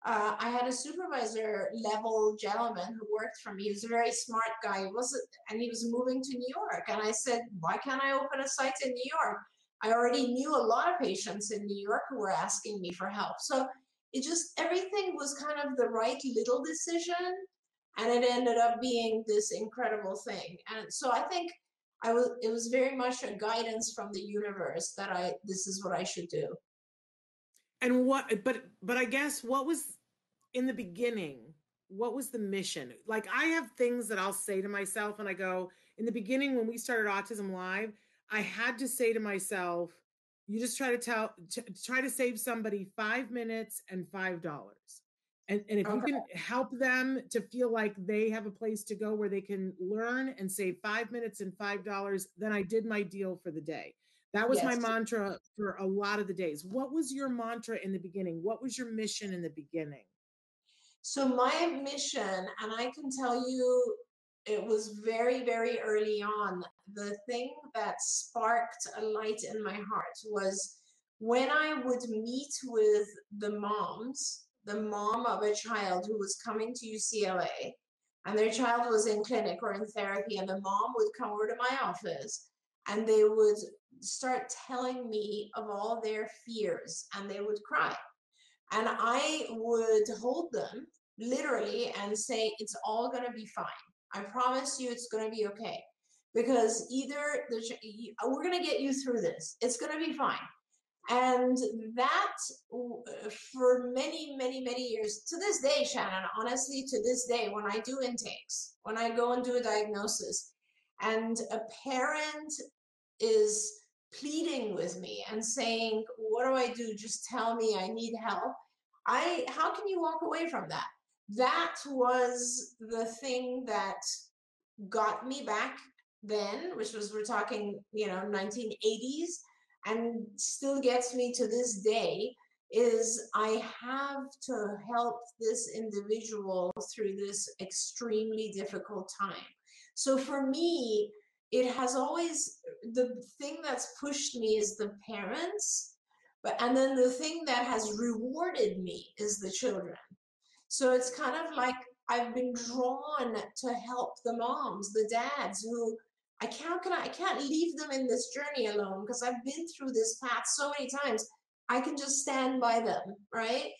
uh, I had a supervisor level gentleman who worked for me. He was a very smart guy. He was and he was moving to New York. And I said, why can't I open a site in New York? I already knew a lot of patients in New York who were asking me for help. So it just everything was kind of the right little decision and it ended up being this incredible thing and so i think i was it was very much a guidance from the universe that i this is what i should do and what but but i guess what was in the beginning what was the mission? Like I have things that I'll say to myself and I go, in the beginning when we started Autism Live, I had to say to myself, you just try to tell t- try to save somebody 5 minutes and $5. And, and if okay. you can help them to feel like they have a place to go where they can learn and save five minutes and five dollars, then I did my deal for the day. That was yes. my mantra for a lot of the days. What was your mantra in the beginning? What was your mission in the beginning? So my mission, and I can tell you it was very, very early on. The thing that sparked a light in my heart was when I would meet with the moms the mom of a child who was coming to UCLA and their child was in clinic or in therapy and the mom would come over to my office and they would start telling me of all their fears and they would cry and i would hold them literally and say it's all going to be fine i promise you it's going to be okay because either the, we're going to get you through this it's going to be fine and that, for many, many, many years, to this day, Shannon, honestly, to this day, when I do intakes, when I go and do a diagnosis, and a parent is pleading with me and saying, What do I do? Just tell me I need help. I how can you walk away from that? That was the thing that got me back then, which was we're talking, you know, 1980s and still gets me to this day is I have to help this individual through this extremely difficult time. So for me, it has always the thing that's pushed me is the parents, but and then the thing that has rewarded me is the children. So it's kind of like I've been drawn to help the moms, the dads who I can't, can I, I can't leave them in this journey alone because I've been through this path so many times. I can just stand by them, right?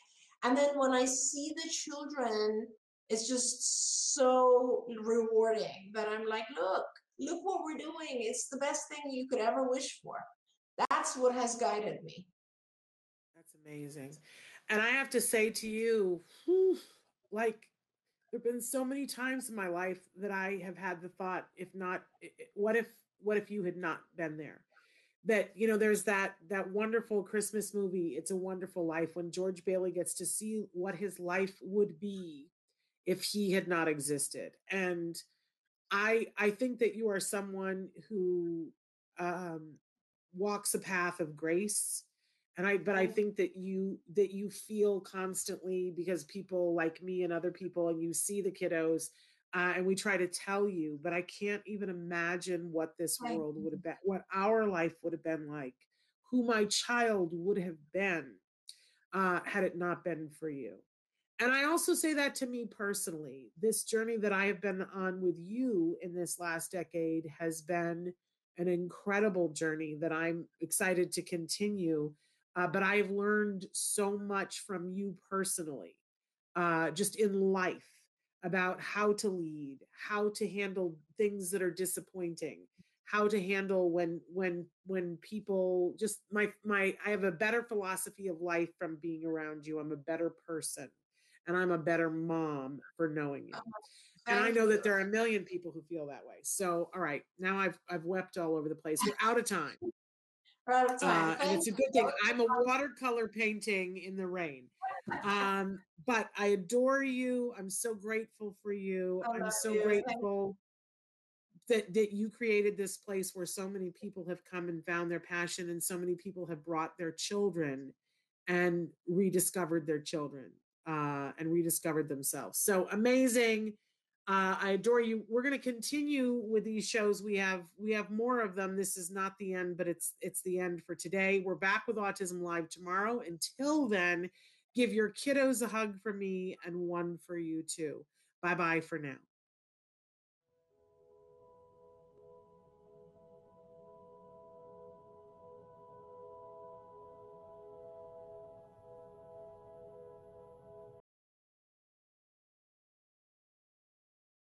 And then when I see the children, it's just so rewarding that I'm like, look, look what we're doing. It's the best thing you could ever wish for. That's what has guided me. That's amazing. And I have to say to you, whew, like there have been so many times in my life that I have had the thought, if not, what if, what if you had not been there? That you know, there's that that wonderful Christmas movie, "It's a Wonderful Life," when George Bailey gets to see what his life would be if he had not existed, and I I think that you are someone who um, walks a path of grace and i but i think that you that you feel constantly because people like me and other people and you see the kiddos uh, and we try to tell you but i can't even imagine what this world would have been what our life would have been like who my child would have been uh, had it not been for you. And i also say that to me personally this journey that i have been on with you in this last decade has been an incredible journey that i'm excited to continue uh, but I've learned so much from you personally, uh, just in life about how to lead, how to handle things that are disappointing, how to handle when when when people just my my I have a better philosophy of life from being around you. I'm a better person and I'm a better mom for knowing you. Oh, and I know that there are a million people who feel that way. So, all right, now I've I've wept all over the place. We're out of time. Uh, and it's a good thing. I'm a watercolor painting in the rain. Um, but I adore you. I'm so grateful for you. I'm so you. grateful that, that you created this place where so many people have come and found their passion and so many people have brought their children and rediscovered their children uh, and rediscovered themselves. So amazing. Uh, I adore you. We're going to continue with these shows. We have we have more of them. This is not the end, but it's it's the end for today. We're back with Autism Live tomorrow. Until then, give your kiddos a hug for me and one for you too. Bye bye for now.